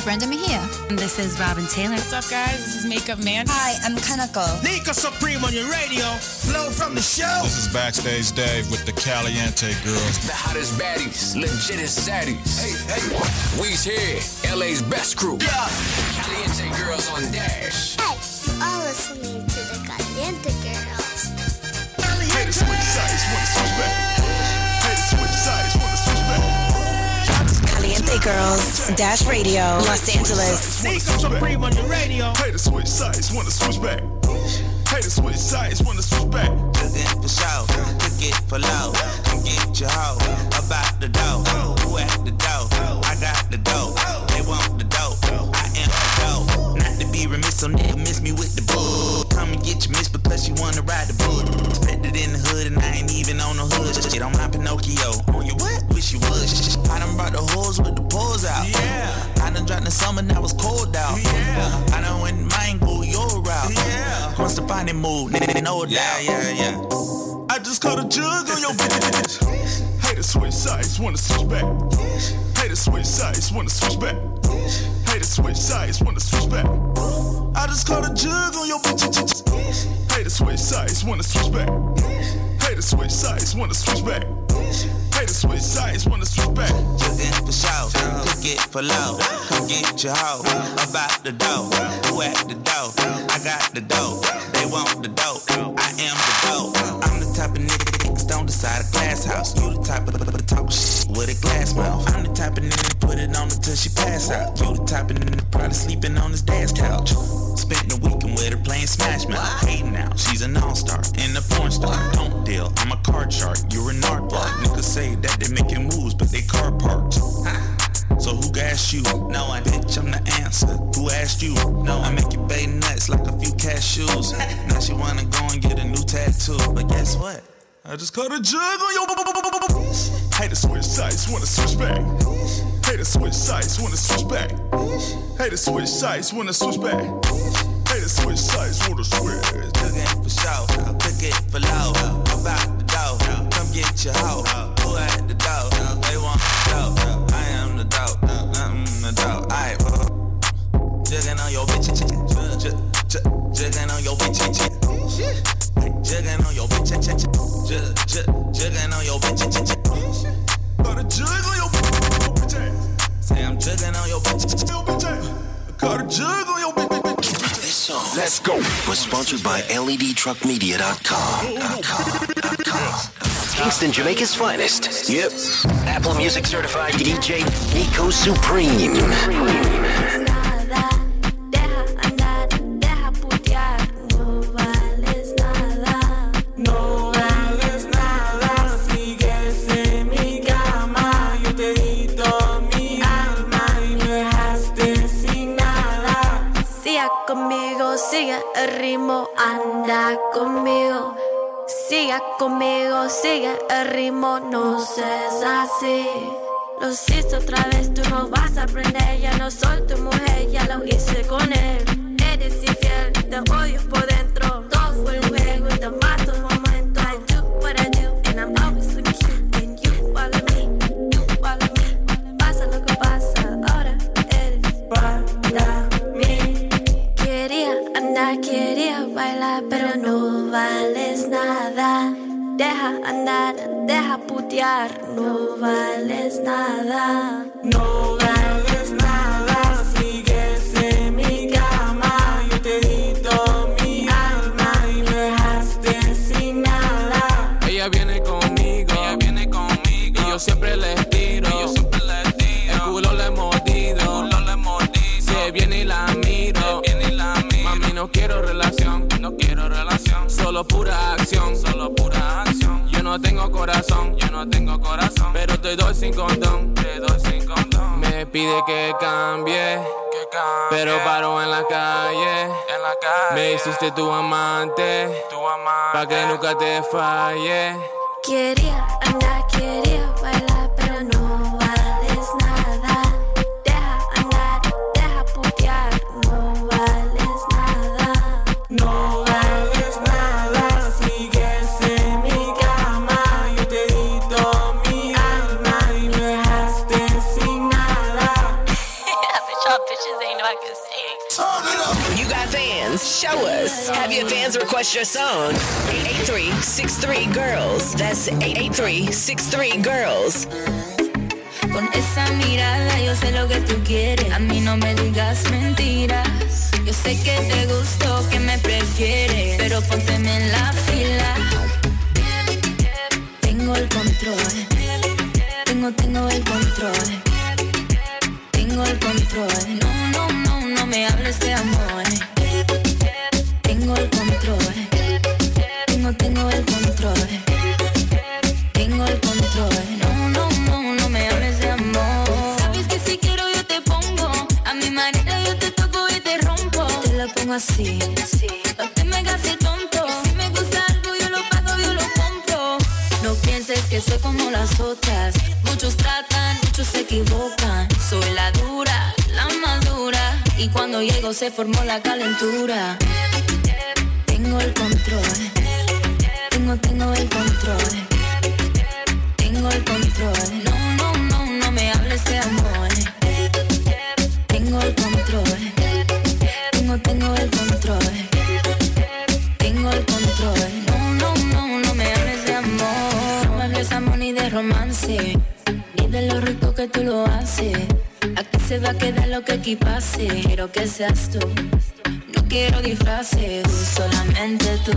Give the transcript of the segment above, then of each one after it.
is Brenda Mejia. And this is Robin Taylor. What's up, guys? This is Makeup Man. Hi, I'm Kanako. Nika Supreme on your radio. Flow from the show. This is Backstage Dave with the Caliente Girls. The hottest baddies, legit as zaddies. Hey, hey. We's here, LA's best crew. Yeah. Caliente Girls on Dash. Hey, you are listening back. Caliente Girls, Dash Radio, Los Angeles. Nika Supreme on your radio. Hey, the switch sides, wanna switch back. Hey, the switch sides, wanna switch back. Looking for show, cook it for low. Come get your hoe about the dough. Who at the dough? I got the dough. To be remiss, so nigga miss me with the bull. Come and get your miss because you wanna ride the bull. Spent it in the hood and I ain't even on the hood. Shit on my Pinocchio. On your what? Wish you would. I done brought the hoes with the poles out. Yeah. I done dropped the summer, now it's cold out. Yeah. I done went mango your route. Yeah. Once the find move, nigga, no doubt. Yeah, yeah, yeah. I just caught a jug on your bitch. Hey, the switch sides, wanna switch back. Hey, the switch sides, wanna switch back. Hey, the switch sides, wanna switch back. I just caught a jug on your bitch. Hey, the switch sides, wanna switch back. Hey, the switch sides, wanna switch back. Hey, the switch sides, wanna switch back. Looking for show, cook it for low. Come get your hoe about the dough. Who at the dough? I got the dough. They want the dough. I am the dough. I'm the type of nigga don't decide a glass house. You the type of the talk of shit with a glass mouth. I'm the type of nigga put it on her till she pass out. You the type of nigga probably sleeping on his dad's couch. Spent the weekend with her playing Smash Mouth. Hey now, she's an all-star and a porn star. Don't deal, I'm a card shark. You're an art block. Niggas say that they making moves, but they car parked. So who asked you? No one, bitch, I'm the answer. Who asked you? No, I make you bay nuts like a few cashews. Now she wanna go and get a new tattoo, but guess what? I just caught a jug on your Hey, the switch sides, wanna switch back. Hey, the switch sides, wanna switch back. Hey, the switch sides, wanna switch back. Hey, the switch sides, wanna switch. Looking for show, cook it for low. I'm About the dough, come get your hoe. Who at the dough? They want the dough. I am the dough, I'm the dough. Aight, jugging on your bitch, jugging on your bitch, jugging on your bitch, jugging on your bitch. Got a jug on your bitch ass. Say I'm jugging on your bitch. Your bitch ass. Got a jug on your bitch ass. This song, Let's Go, was sponsored by LEDtruckmedia.com. Kingston, Jamaica's finest. Yep. Apple Music certified DJ Nico Supreme. El ritmo, anda conmigo. Siga conmigo, sigue el ritmo, no seas así. Lo hiciste otra vez, tú no vas a aprender. Ya no soy tu mujer, ya lo hice con él. Eres infiel, te odio no tengo corazón, yo no tengo corazón. Pero te doy sin condón, te doy sin condón. Me pide que cambie, que cambie. Pero paro en la calle, en la calle. Me hiciste tu amante, tu amante. Pa' que nunca te falle. Quería andar, quería bailar, fans. Show us. Have your fans request your song. 883-63 Girls. That's 883-63 Girls. Con esa mirada yo sé lo que tú quieres. A mí no me digas mentiras. Yo sé que te gustó, que me prefieres. Pero pónteme en la fila. Tengo el control. Tengo, tengo el control. Tengo el control. No, no, no, no me hables de amor. Tengo el control. Tengo, tengo el control. Tengo el control. No, no, no, no me hables de amor. Sabes que si quiero yo te pongo. A mi manera yo te toco y te rompo. Te la pongo así. No te me hagas tonto. Si me gusta algo yo lo pago, yo lo compro. No pienses que soy como las otras. Muchos tratan, muchos se equivocan. Soy la dura, la más dura. Y cuando llego se formó la calentura. Tengo el control. Tengo, tengo el control. Tengo el control. No, no, no, no me hables de amor. Tengo el control. Tengo, tengo el control. Tengo el control. No, no, no, no me hables de amor. No me hables de amor ni de romance. Ni de lo rico que tú lo haces. Aquí se va a quedar lo que aquí pase. Quiero que seas tú. No quiero disfraces, solamente tú.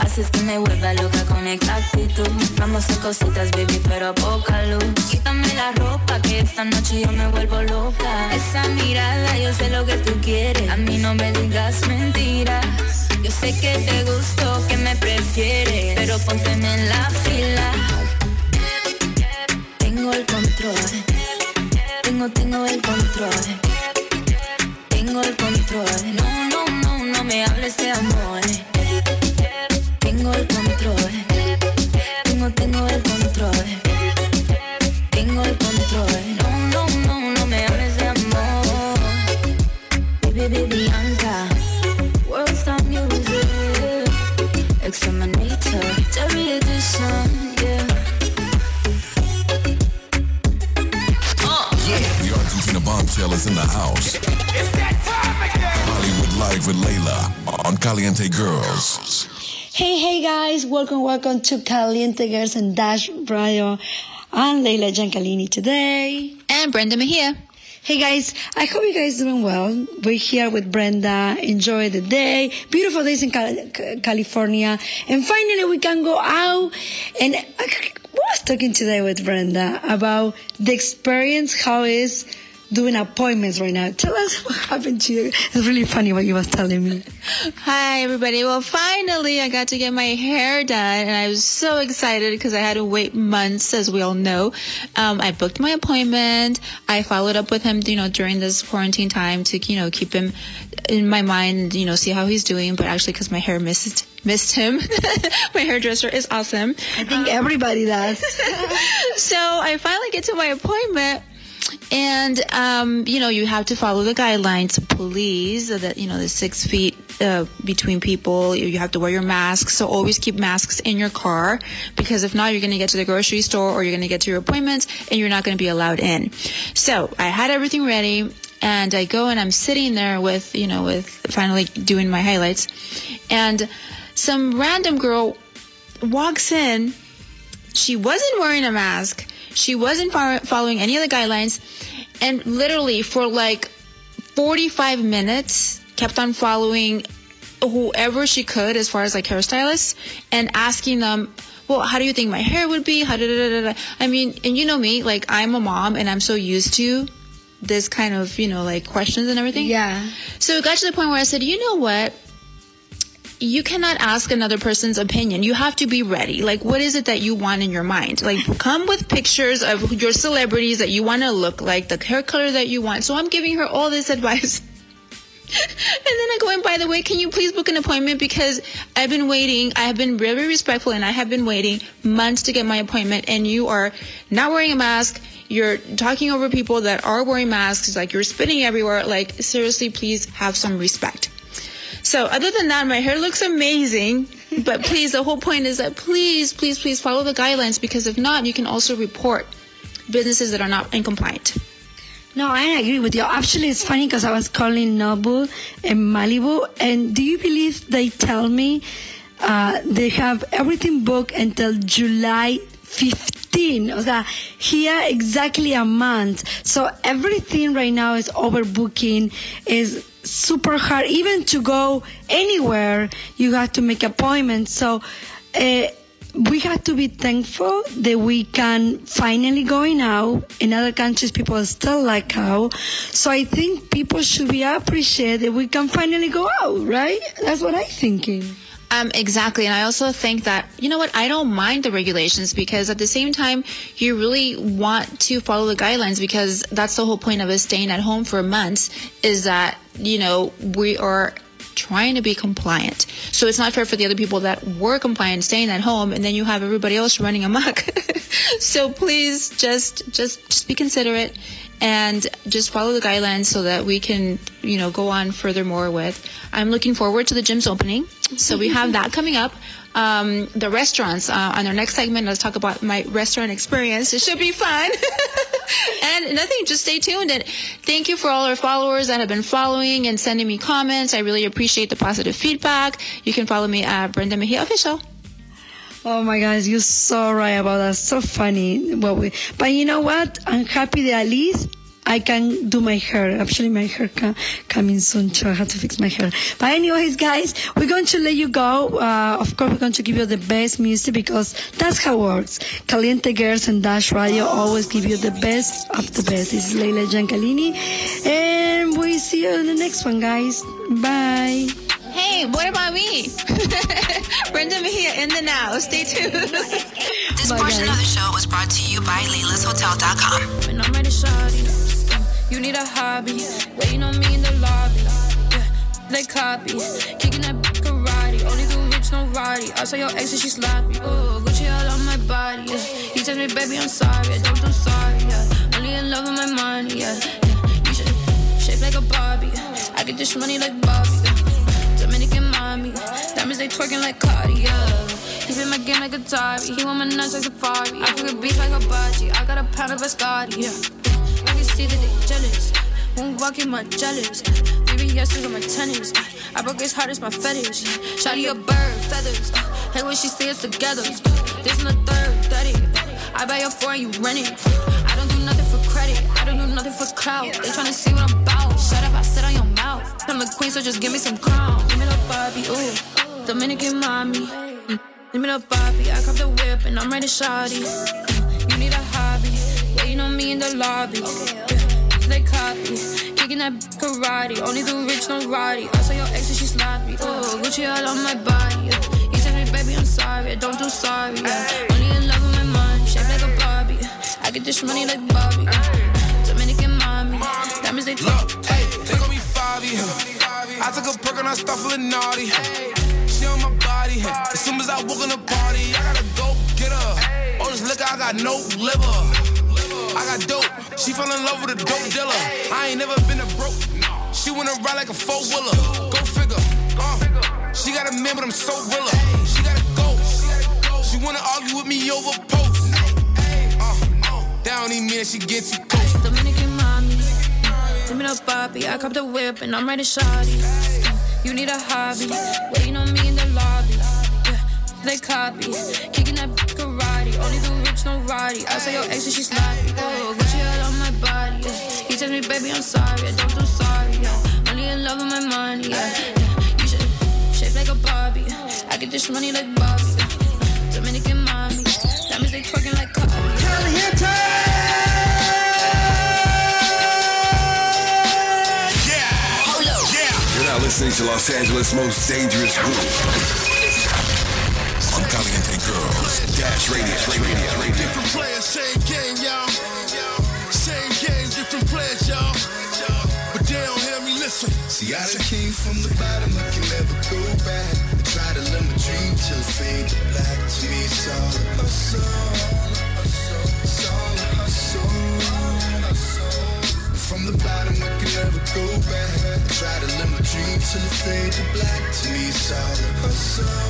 Haces que me vuelva loca con exactitud. Vamos a cositas, baby, pero a poca luz. Quítame la ropa, que esta noche yo me vuelvo loca. Esa mirada, yo sé lo que tú quieres. A mí no me digas mentiras. Yo sé que te gustó, que me prefieres. Pero pónteme en la fila. Tengo el control. Tengo, tengo el control. Tengo el control. Me hables de amor. Tengo el control. Tengo, tengo el control. Tengo el control. No, no, no, no me hables de amor. Baby, baby, Hey, hey guys, welcome, welcome to Caliente Girls and Dash Radio. I'm Leila Giancalini today. And Brenda Mejia. Hey guys, I hope you guys doing well. We're here with Brenda. Enjoy the day. Beautiful days in Cal- California. And finally we can go out and I was talking today with Brenda about the experience, how is doing appointments right now. Tell us what happened to you. It's really funny what you was telling me. Hi, everybody. Well, finally, I got to get my hair done, and I was so excited because I had to wait months, as we all know. Um, I booked my appointment. I followed up with him, you know, during this quarantine time to, you know, keep him in my mind, you know, see how he's doing. But actually, because my hair missed missed him, my hairdresser is awesome. I think everybody does. so I finally get to my appointment. And um, you know, you have to follow the guidelines, please. That you know, the six feet uh, between people. You have to wear your mask. So always keep masks in your car because if not, you're going to get to the grocery store or you're going to get to your appointments and you're not going to be allowed in. So I had everything ready, and I go and I'm sitting there with you know with finally doing my highlights, and some random girl walks in. She wasn't wearing a mask. She wasn't following any of the guidelines. And literally for like 45 minutes, kept on following whoever she could as far as like hairstylists and asking them, well, how do you think my hair would be? How da, da, da, da. I mean, and you know me, like I'm a mom and I'm so used to this kind of, you know, like questions and everything. Yeah. So it got to the point where I said, you know what? You cannot ask another person's opinion. You have to be ready. Like, what is it that you want in your mind? Like, come with pictures of your celebrities that you want to look like, the hair color that you want. So I'm giving her all this advice. and then I go, and by the way, can you please book an appointment? Because I've been waiting. I have been very respectful and I have been waiting months to get my appointment. And you are not wearing a mask. You're talking over people that are wearing masks. Like, you're spitting everywhere. Like, seriously, please have some respect. So other than that, my hair looks amazing. But please, the whole point is that please, please, please follow the guidelines because if not, you can also report businesses that are not in compliant. No, I agree with you. Actually, it's funny because I was calling Nobu and Malibu, and do you believe they tell me uh, they have everything booked until July 15? O sea, here exactly a month. So everything right now is overbooking, is super hard. Even to go anywhere, you have to make appointments. So. Uh, we have to be thankful that we can finally going out. In other countries, people still like out. So I think people should be appreciated that we can finally go out, right? That's what I'm thinking. Um, exactly. And I also think that, you know what, I don't mind the regulations because at the same time, you really want to follow the guidelines because that's the whole point of us staying at home for months is that, you know, we are trying to be compliant. So it's not fair for the other people that were compliant staying at home and then you have everybody else running amok. so please just just just be considerate and just follow the guidelines so that we can, you know, go on furthermore with. I'm looking forward to the gym's opening. So we have that coming up. Um, the restaurants uh, on our next segment. Let's talk about my restaurant experience. It should be fun. and nothing, just stay tuned. And thank you for all our followers that have been following and sending me comments. I really appreciate the positive feedback. You can follow me at Brenda Mejia Official. Oh my gosh, you're so right about that. So funny. What we, but you know what? I'm happy that at least I can do my hair. Actually, my hair ca- coming soon, so I have to fix my hair. But anyways, guys, we're going to let you go. Uh, of course, we're going to give you the best music because that's how it works. Caliente Girls and Dash Radio always give you the best of the best. This is Leila Giancalini, and we see you in the next one, guys. Bye. Hey, what about me? Brenda Mejia in the now. Stay tuned. This portion of the show was brought to you by LeilasHotel.com. you need a hobby. Waiting on me in the lobby. Yeah, they copy. Kicking that karate. Only do rich, no roddy. I saw your ex and she sloppy. Ooh, Gucci all on my body. Yeah. He tells me, baby, I'm sorry. I don't do sorry. Yeah. Only in love with my money. Yeah. yeah. You should shape like a Barbie. I get this money like Bobby. Yeah. Dominican mommy. Diamonds, they twerking like Cardi. Yeah. He been my game like a Atari. He want my nuts like Safari. I cook beef like a Baji. I got a pound of Biscotti. Yeah. See that they jealous. Won't walk in my jealous. Three yeses on my tennis. I broke his heart, it's my fetish. Shotty a bird, feathers. Hey, when she us together. This in the third, 30. I buy your four and you rent it. I don't do nothing for credit. I don't do nothing for clout. They tryna see what I'm about. Shut up, I sit on your mouth. I'm the queen, so just give me some crown. Give me the Bobby, ooh. Dominican mommy. Mm. Give me the Bobby. I cop the whip and I'm ready, shawty. Uh, you need a hobby. Waiting on me in the lobby. Yeah, they copy. Kicking that karate. Only the rich, no roddy. I saw your ex and she sloppy. Ooh, Gucci all on my body. Yeah. He tells me, baby, I'm sorry. I don't do sorry. Yeah. Only in love with my money. Shaped like a Barbie. I get this money like Bobby. Yeah. Dominican mommy. Diamonds, they talk. Hey, they gon' be Fabi. I took a perk and I start feeling naughty. My body. As soon as I walk in the party, I gotta go get her. Oh, this liquor, I got no liver. I got dope. She fell in love with a dope dealer. I ain't never been a broke. She wanna ride like a four wheeler. Go figure. Uh, she got a man, but I'm so realer. She gotta go. She wanna argue with me over posts. Uh, that don't even mean that she gets too close. Dominican mommy. Give me the Bobby. I cop the whip and I'm ready, shawty. You need a hobby. Waiting on me they copy. Kicking that karate. Only the rich, no roddy. I saw your ex and she sloppy. Oh, Gucci all on my body. Yeah. He tells me, baby, I'm sorry. I don't do sorry. Yeah. Only in love with my money. Yeah. yeah. You should shape like a Barbie. I get this money like Bobby. Yeah. Dominican mommy. Diamonds, they twerking like Cardi. You're now listening to Los Angeles' most dangerous group. Radio. Different players, same game, y'all. Same game, different players, y'all. But they don't hear me listen. See, I came from the bottom, I can never go back. I try to live my dream till it fade to black. To me, it's all a hustle. It's all a hustle. From the bottom, I can never go back. I try to live my dream till it fade to black. To me, it's all a hustle.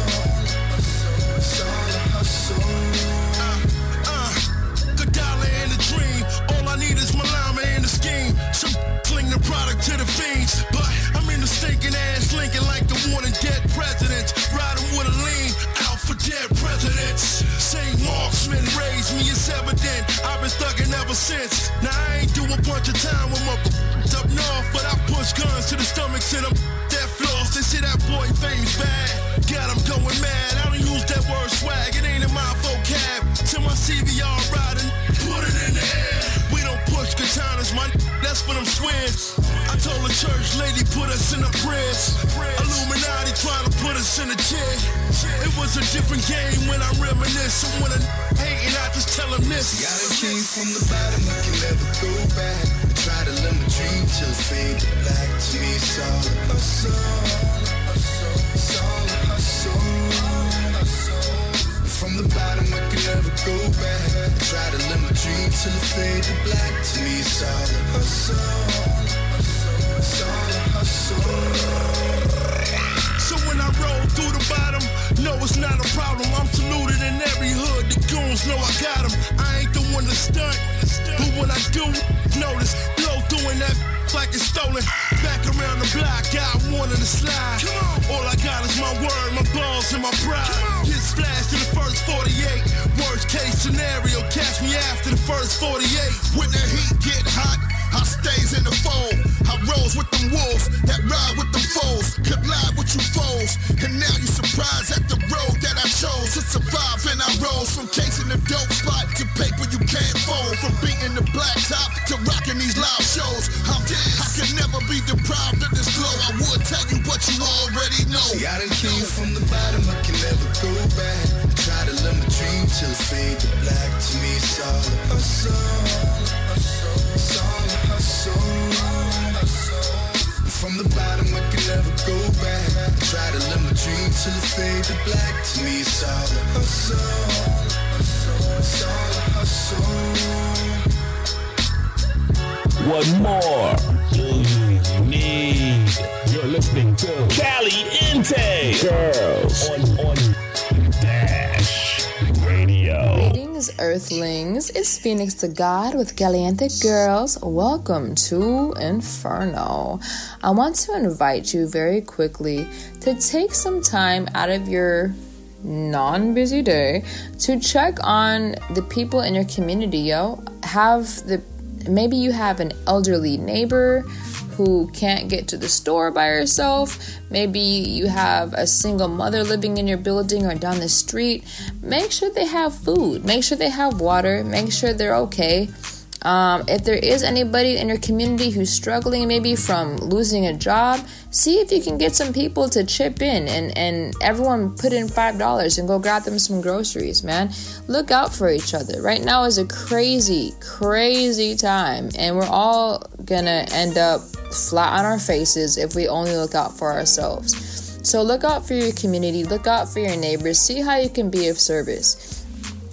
Us in the chair. It was a different game when I reminisce. So when a hating, I just tell them this. Got a king from the bottom, I can never go back. I try to live my dream till fade to black. To me, it's all a hustle. It's all a hustle. From the bottom, I can never go back. I try to live my dream till it fade to black. To me, it's all a hustle. It's all a hustle. Through the bottom, no, it's not a problem. I'm saluted in every hood. The goons know I got 'em. I ain't the one to stunt. But when I do, notice, blow doing that like it's stolen. Back around the block, got wanted to slide. All I got is my word, my balls, and my pride. Get splash to the first 48. Worst case scenario, catch me after the first 48. When the heat get hot, I stays in the fold. I rolls with them wolves that ride with them foes. Collide with you foes. And now you surprised at the road that I chose to survive. And I rose from casing the dope spot to paper you can't fold. From beating the black top to rocking these live shows. I'm dead. I can never be deprived of this glow. I would tell you, what you already know. See, I done came from the bottom, I can never go back. I try to live my dream till it fade to black. To me, it's all a hustle. From the bottom, I can never go back. I try to live my dream till it fade to black. To me, it's all a hustle. It's all a hustle. What more do you need? You're listening to Caliente Girls on, on Greetings, Earthlings. It's Phoenix the God with Caliente Girls. Welcome to Inferno. I want to invite you very quickly to take some time out of your non busy day to check on the people in your community, yo. Have the maybe you have an elderly neighbor who can't get to the store by herself. Maybe you have a single mother living in your building or down the street. Make sure they have food. Make sure they have water. Make sure they're okay. Um, if there is anybody in your community who's struggling, maybe from losing a job, see if you can get some people to chip in and, and everyone put in $5 and go grab them some groceries, man. Look out for each other. Right now is a crazy, crazy time, and we're all gonna end up flat on our faces if we only look out for ourselves. So look out for your community, look out for your neighbors, see how you can be of service.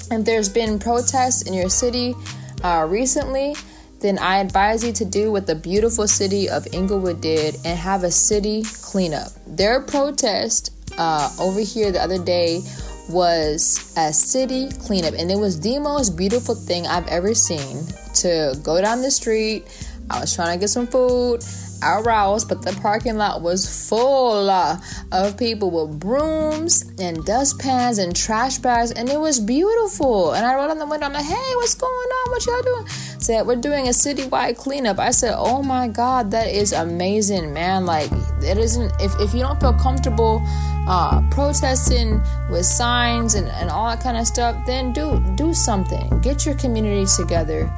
If there's been protests in your city, uh, recently, then I advise you to do what the beautiful city of Inglewood did and have a city cleanup. Their protest uh, over here the other day was a city cleanup, and it was the most beautiful thing I've ever seen. To go down the street, I was trying to get some food. I roused, but the parking lot was full of people with brooms and dustpans and trash bags, and it was beautiful. And I wrote on the window, I'm like, hey, what's going on? What y'all doing? Said, we're doing a citywide cleanup. I said, oh my God, that is amazing, man. Like, it isn't, if, if you don't feel comfortable uh, protesting with signs and, and all that kind of stuff, then do, do something. Get your community together.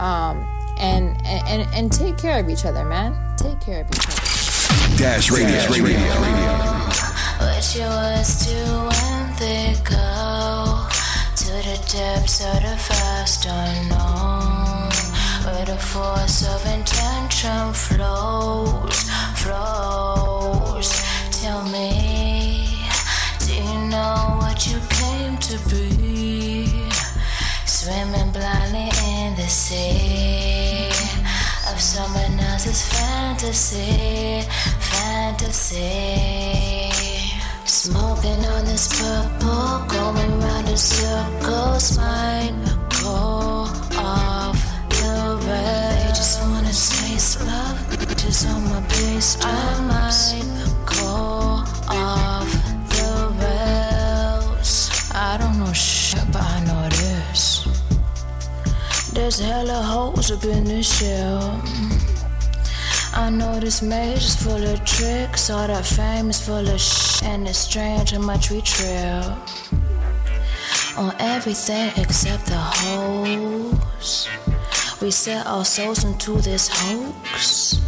Um, and, and and take care of each other, man. Take care of each other. Dash Radio. Dash Radio. What you was to when they go to the depths of the vast unknown, where the force of intention flows, flows. Tell me, do you know what you came to be? Swimming blindly in the sea of someone else's fantasy, fantasy. Smoking on this purple, going round in circles, might go off the. They just wanna taste love, just on my pace. I might go off the rails. I don't know shit, but I know. There's hella holes up in this shell. I know this maze is full of tricks, all that fame is full of sh, and it's strange how much we trail on everything except the hoes. We set our souls into this hoax.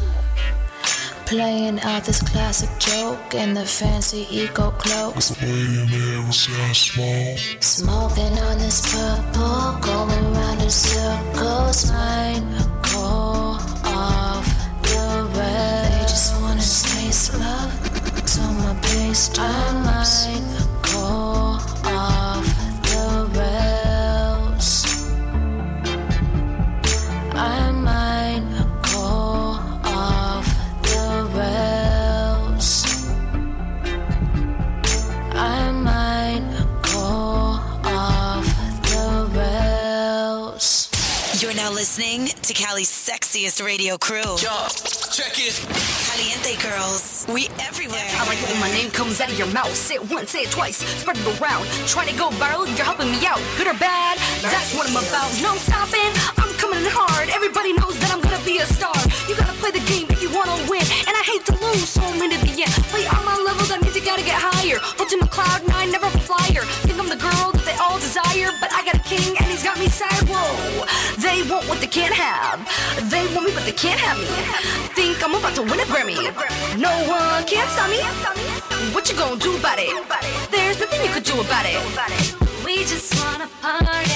Playing out this classic joke in the fancy eco cloaks. Smoking on this purple, going round in circles. Mine call off the red. They just wanna taste love, so my bass drums. Mine listening to Cali's sexiest radio crew. check it. Caliente Girls. We everywhere. I like when my name comes out of your mouth. Say it once, say it twice, spread it around. Try to go viral, you're helping me out. Good or bad, that's what I'm about. No stopping, I'm coming in hard. Everybody knows that I'm gonna be a star. You gotta play the game if you wanna win. And I hate to lose, so I'm into the end. Play on my level, that means you gotta get higher. Ultimate cloud nine, never flyer. Think I'm the girl that they all desire, but I got a king and he's got me sad. Whoa, they want what they can't have. They want me, but they can't have me. Think I'm about to win a Grammy. No one can stop me. What you gonna do about it? There's nothing you could do about it. We just wanna party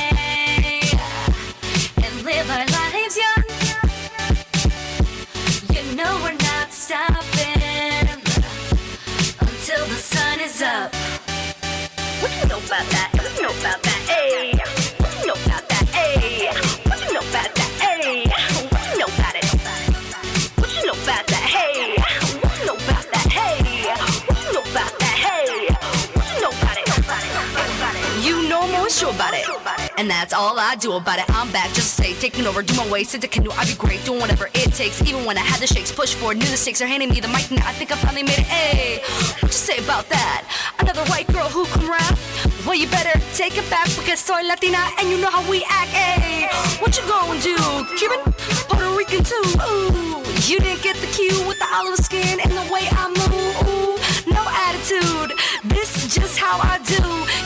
and live our lives young. You know we're not stopping until the sun is up. What you know about that? What you know about that? Hey, About it. And that's all I do about it. I'm back, just say, taking over, do my way, sit the canoe, I'd be great, doing whatever it takes. Even when I had the shakes, push forward, knew the stakes are handing me the mic, now I think I finally made it. Hey, what you say about that? Another white girl who can rap? Well, you better take it back because soy Latina and you know how we act. Hey, what you gonna do? Cuban, Puerto Rican too. Ooh, you didn't get the cue with the olive skin and the way I move. Ooh, attitude. This is just how I do.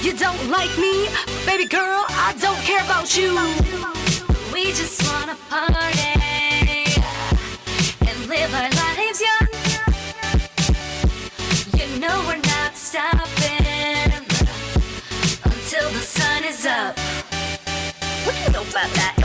You don't like me, baby girl. I don't care about you. We just wanna party and live our lives young. You know we're not stopping until the sun is up. What do you know about that?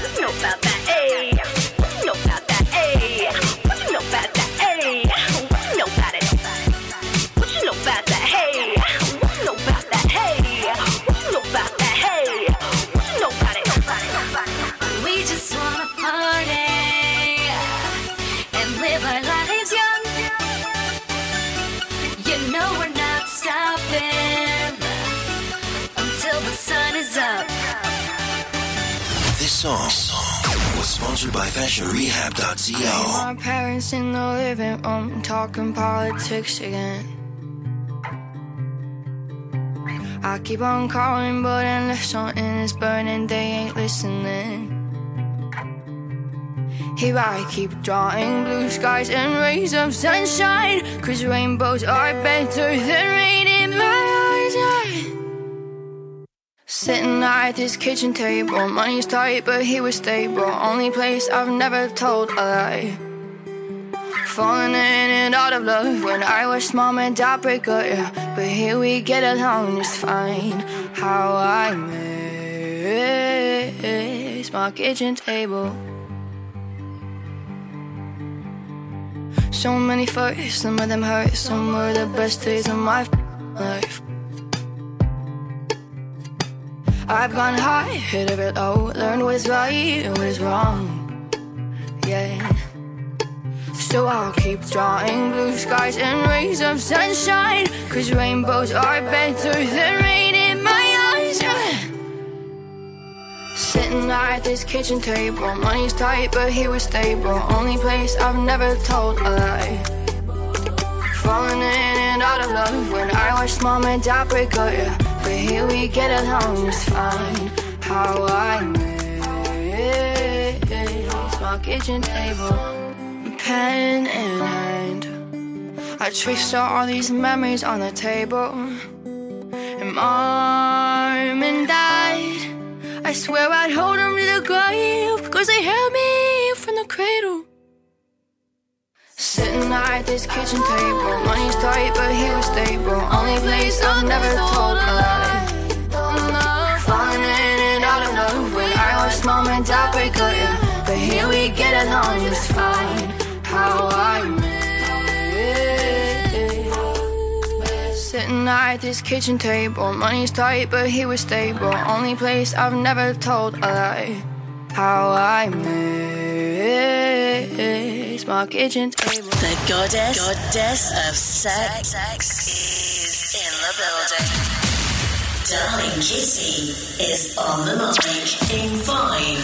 This song was sponsored by FashionRehab.co. My parents in the living room talking politics again. I keep on calling, but unless something is burning, they ain't listening. Here I keep drawing blue skies and rays of sunshine. Cause rainbows are better than rain in my eyes. Sitting at this kitchen table, money's tight, but he was stable. Only place I've never told a lie. Falling in and out of love when I was mom and dad break up, yeah. But here we get along just fine. How I miss my kitchen table. So many firsts, some of them hurt, some were the best days of my life. I've gone high, hit a bit low, learned what is right and what is wrong. Yeah. So I'll keep drawing blue skies and rays of sunshine. Cause rainbows are better than rain in my eyes. Yeah. Sitting at this kitchen table, money's tight, but he was stable. Only place I've never told a lie. Falling in and out of love when I watched mom and dad break up, yeah. But here we get along just fine. How I miss my kitchen table. hand in hand. I traced out all these memories on the table. And mom and dad, I swear I'd hold them to the grave because they held me from the cradle. Sitting at this kitchen table, money's tight, but he was stable. Only place I've never told a lie. Falling in and out of love when I was mom and dad break up. yeah. But here we get along just fine. How I made Sitting at this kitchen table, money's tight, but he was stable. Only place I've never told a lie. How I miss my kitchen table. The goddess, goddess of sex, is in the building. Darling Kitty is on the mic in five,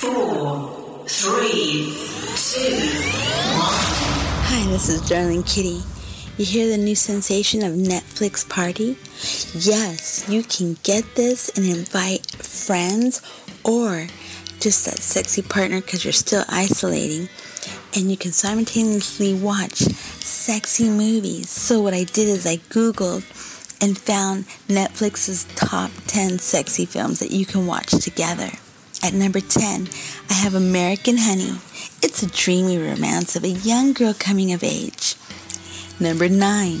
four, three, two, one. Hi, this is Darling Kitty. You hear the new sensation of Netflix Party? Yes, you can get this and invite friends or just that sexy partner because you're still isolating. And you can simultaneously watch sexy movies. So, what I did is I Googled and found Netflix's top 10 sexy films that you can watch together. At number 10, I have American Honey. It's a dreamy romance of a young girl coming of age. Number 9,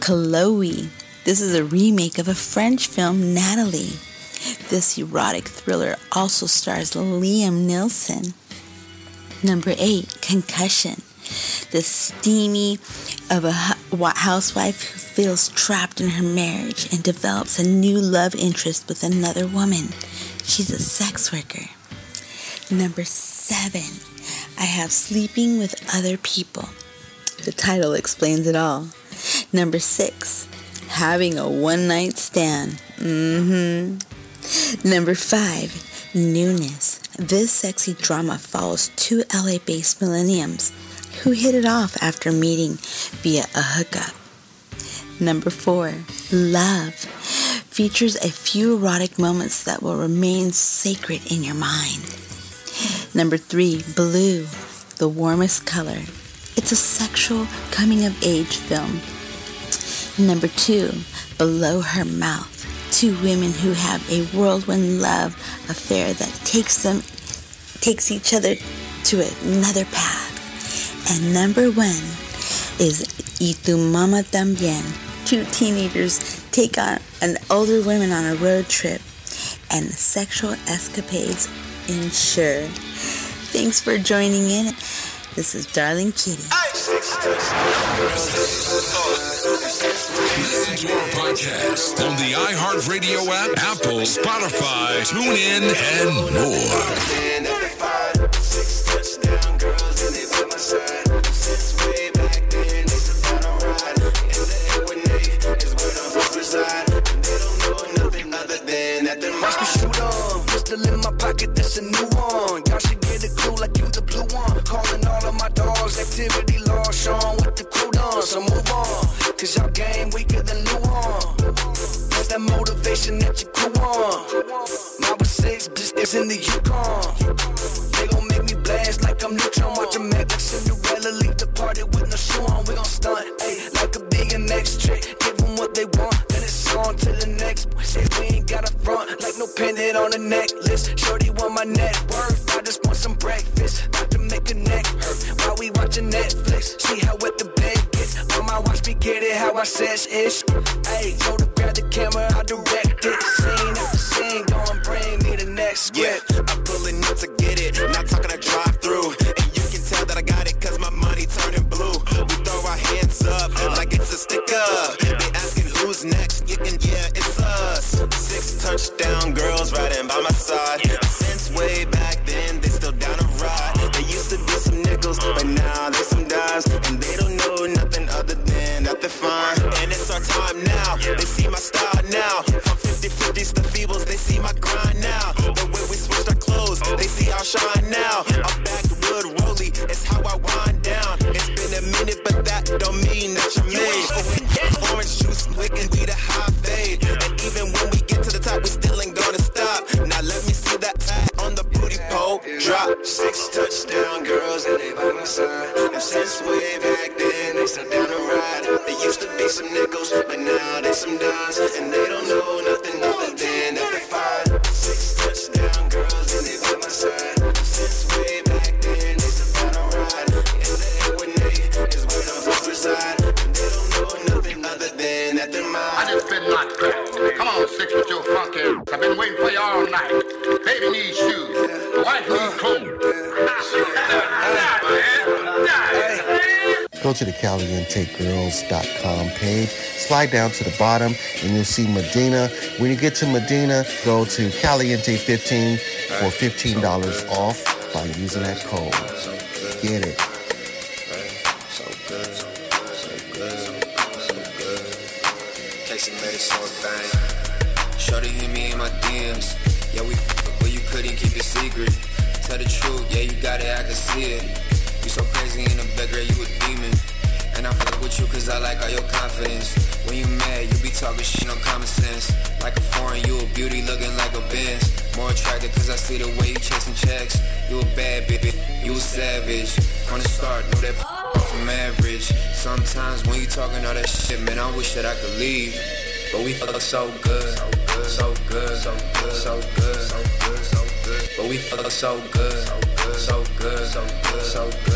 Chloe. This is a remake of a French film, Natalie. This erotic thriller also stars Liam Neeson. Number 8, Concussion. The steamy of a housewife who feels trapped in her marriage and develops a new love interest with another woman. She's a sex worker. Number 7, I have Sleeping with Other People. The title explains it all. Number 6, Having a One Night Stand. Mm hmm. Number 5, Newness. This sexy drama follows two LA based millenniums who hit it off after meeting via a hookup. Number 4, Love. Features a few erotic moments that will remain sacred in your mind. Number 3, Blue. The warmest color. It's a sexual coming of age film. Number 2, Below Her Mouth. Two women who have a whirlwind love affair that takes them takes each other to another path. And number one is Y tu mama también. Two teenagers take on an older woman on a road trip and sexual escapades ensure. Thanks for joining in. This is Darling Kitty. Listen to our podcast on the iHeartRadio app, Apple, Spotify, TuneIn, and more. Watch me shoot on. Pistol in my pocket, that's a new one. Y'all should get a clue like you the blue one. Calling all of my dogs, activity law, Sean with the crew done. So move on, cause y'all game weaker than Luan. That's that motivation that you crew on. My was six, is in the Yukon. They gon' make me blast like I'm Neutron. Watch them act like Cinderella, leave the party with no shoe on. We gon' stunt, ayy, like a BMX trick. Give them what they want, then it's on to the next. Say we a front, like no pendant on a necklace. Shorty want my net worth, I just want some breakfast. About to make a neck hurt while we watching Netflix. See how wet the bed gets. On my watch, me get it how I says ish. To grab the camera, I direct it. Scene after scene, go and bring me the next Yeah. I'm pulling up to get it, not talking a drive through. And you can tell that I got it cause my money turning blue. We throw our hands up like it's a sticker. They asking who's next, yeah, yeah, touchdown girls riding by my side. Since way back then, they still down to ride. They used to be some nickels, but now they some dimes. And they don't know nothing other than that they're fine. And it's our time now, they see my style CalienteGirls.com page, slide down to the bottom, and you'll see Medina. When you get to Medina, go to Caliente15 for $15 off by using that code. So good, so good, so good, so good, so good, so good. But we fuck so good, so good, so good, so good,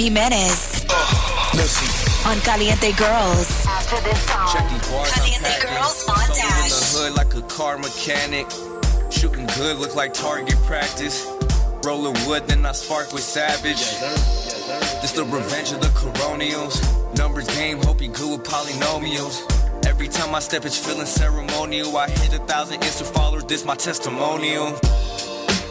Kim Kim on Caliente Girls. After this song, Check these bars Caliente. Girls on Sold Dash. in the hood like a car mechanic. Shooting good, look like target practice. Rolling wood, then I spark with savage. This the revenge of the coronials. Numbers game, hope you good with polynomials. Every time I step, it's feeling ceremonial. I hit a thousand Insta followers, this my testimonial.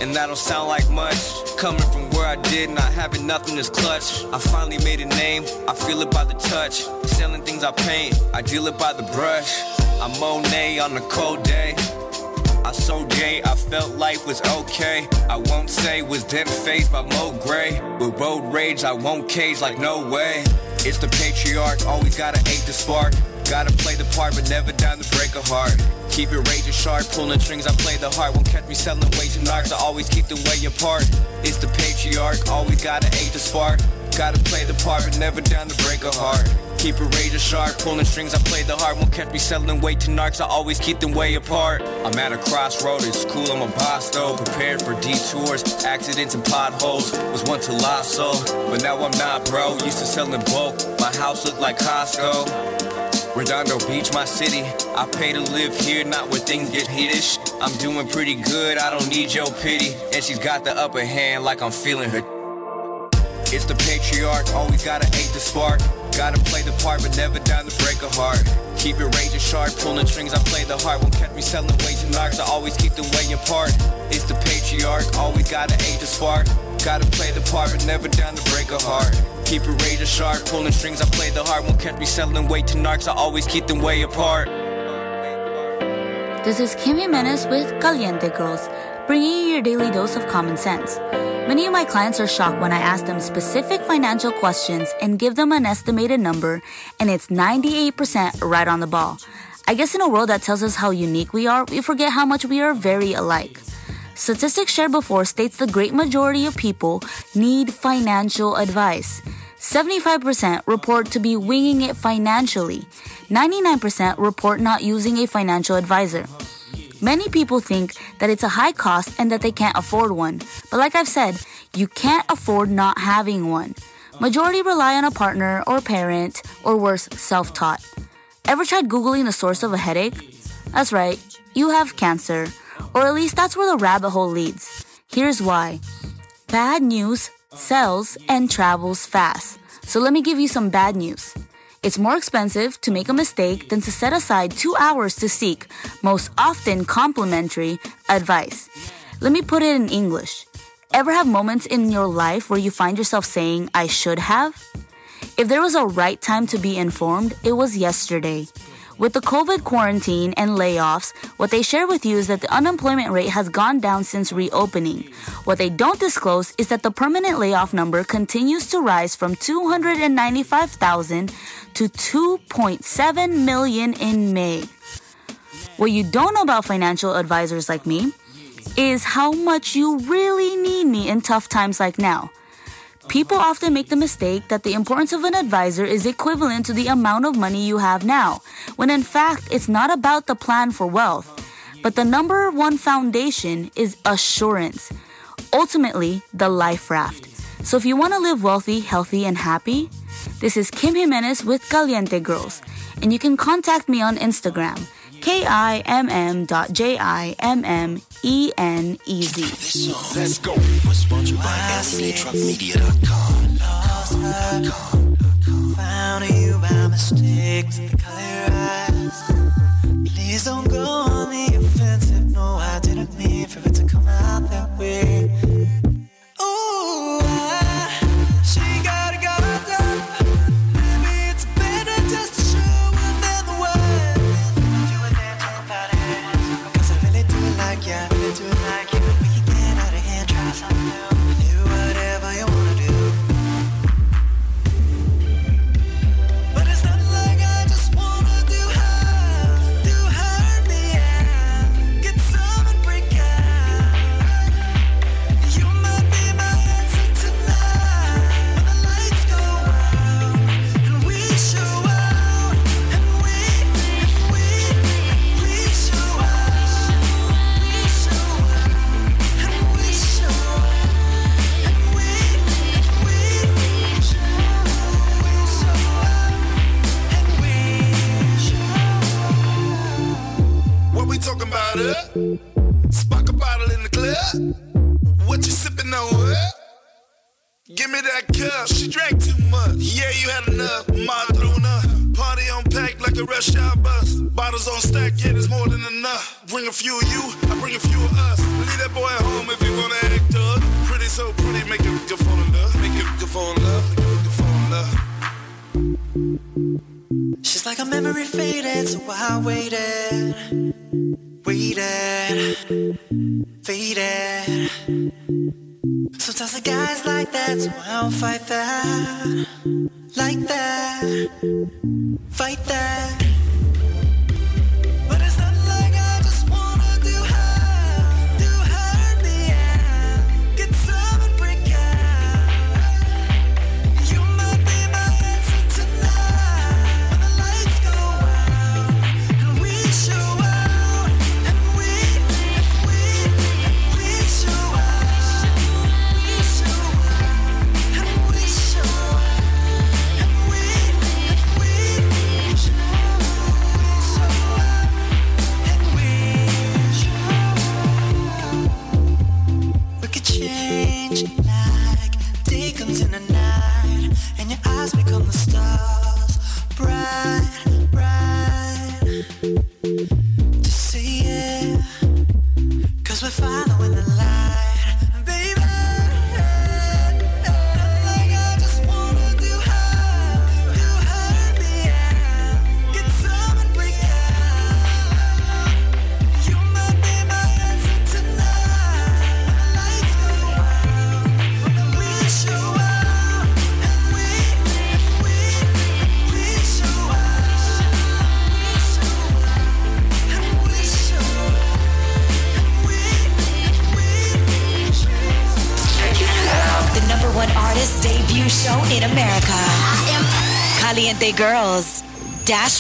And that don't sound like much. Coming from where I did, not having nothing is clutch. I finally made a name, I feel it by the touch. Selling things I paint, I deal it by the brush. I'm Monet on a cold day. I so gay, I felt life was okay. I won't say was then faced by Mo Gray. With road rage, I won't cage like no way. It's the patriarch, always gotta ache the spark. Gotta play the part, but never down to break a heart. Keep it raging sharp, pulling strings, I play the heart. Won't catch me selling weights and knocks, I always keep them way apart. It's the patriarch, always gotta ache the spark. Gotta play the part, but never down to break a heart. Keep it razor sharp, pulling strings, I play the heart. Won't catch me selling weight to narcs, I always keep them way apart. I'm at a crossroad, it's cool, I'm a boss though. Prepared for detours, accidents and potholes. Was once a lost soul, but now I'm not, bro. Used to sell in bulk, my house looked like Costco. Redondo Beach, my city. I pay to live here, not where things get heatish. I'm doing pretty good, I don't need your pity. And she's got the upper hand like I'm feeling her. It's the patriarch, always gotta ache the spark. Gotta play the part, but never down to break a heart. Keep it razor sharp, pulling strings, I play the heart. Won't catch me selling weights and I always keep the way apart. It's the patriarch, always gotta ache the spark. Gotta play the part, but never down to break a heart. Keep it razor sharp, pulling strings, I play the heart. Won't catch me selling weight to narcs, I always keep them way apart. This is Kim Jimenez with Caliente Girls, bringing you your daily dose of common sense. Many of my clients are shocked when I ask them specific financial questions and give them an estimated number, and it's 98% right on the ball. I guess in a world that tells us how unique we are, we forget how much we are very alike. Statistics shared before states the great majority of people need financial advice. 75% report to be winging it financially. 99% report not using a financial advisor. Many people think that it's a high cost and that they can't afford one. But like I've said, you can't afford not having one. Majority rely on a partner or parent or worse, self taught. Ever tried Googling the source of a headache? That's right, you have cancer. Or at least that's where the rabbit hole leads. Here's why bad news sells and travels fast. So let me give you some bad news. It's more expensive to make a mistake than to set aside two hours to seek, most often complimentary, advice. Let me put it in English. Ever have moments in your life where you find yourself saying, I should have? If there was a right time to be informed, it was yesterday. With the COVID quarantine and layoffs, what they share with you is that the unemployment rate has gone down since reopening. What they don't disclose is that the permanent layoff number continues to rise from 295,000 to 2.7 million in May. What you don't know about financial advisors like me is how much you really need me in tough times like now. People often make the mistake that the importance of an advisor is equivalent to the amount of money you have now, when in fact it's not about the plan for wealth. But the number one foundation is assurance. Ultimately, the life raft. So if you want to live wealthy, healthy, and happy, this is Kim Jimenez with Caliente Girls, and you can contact me on Instagram, K-I-M-M dot J-I-M-M-E-N-E-Z. Let's go. Was sponsored by AnthonyTruckMedia.com. Found you by mistake with the clear eyes. Please don't go on the offensive. No, I didn't mean for it to come out that way.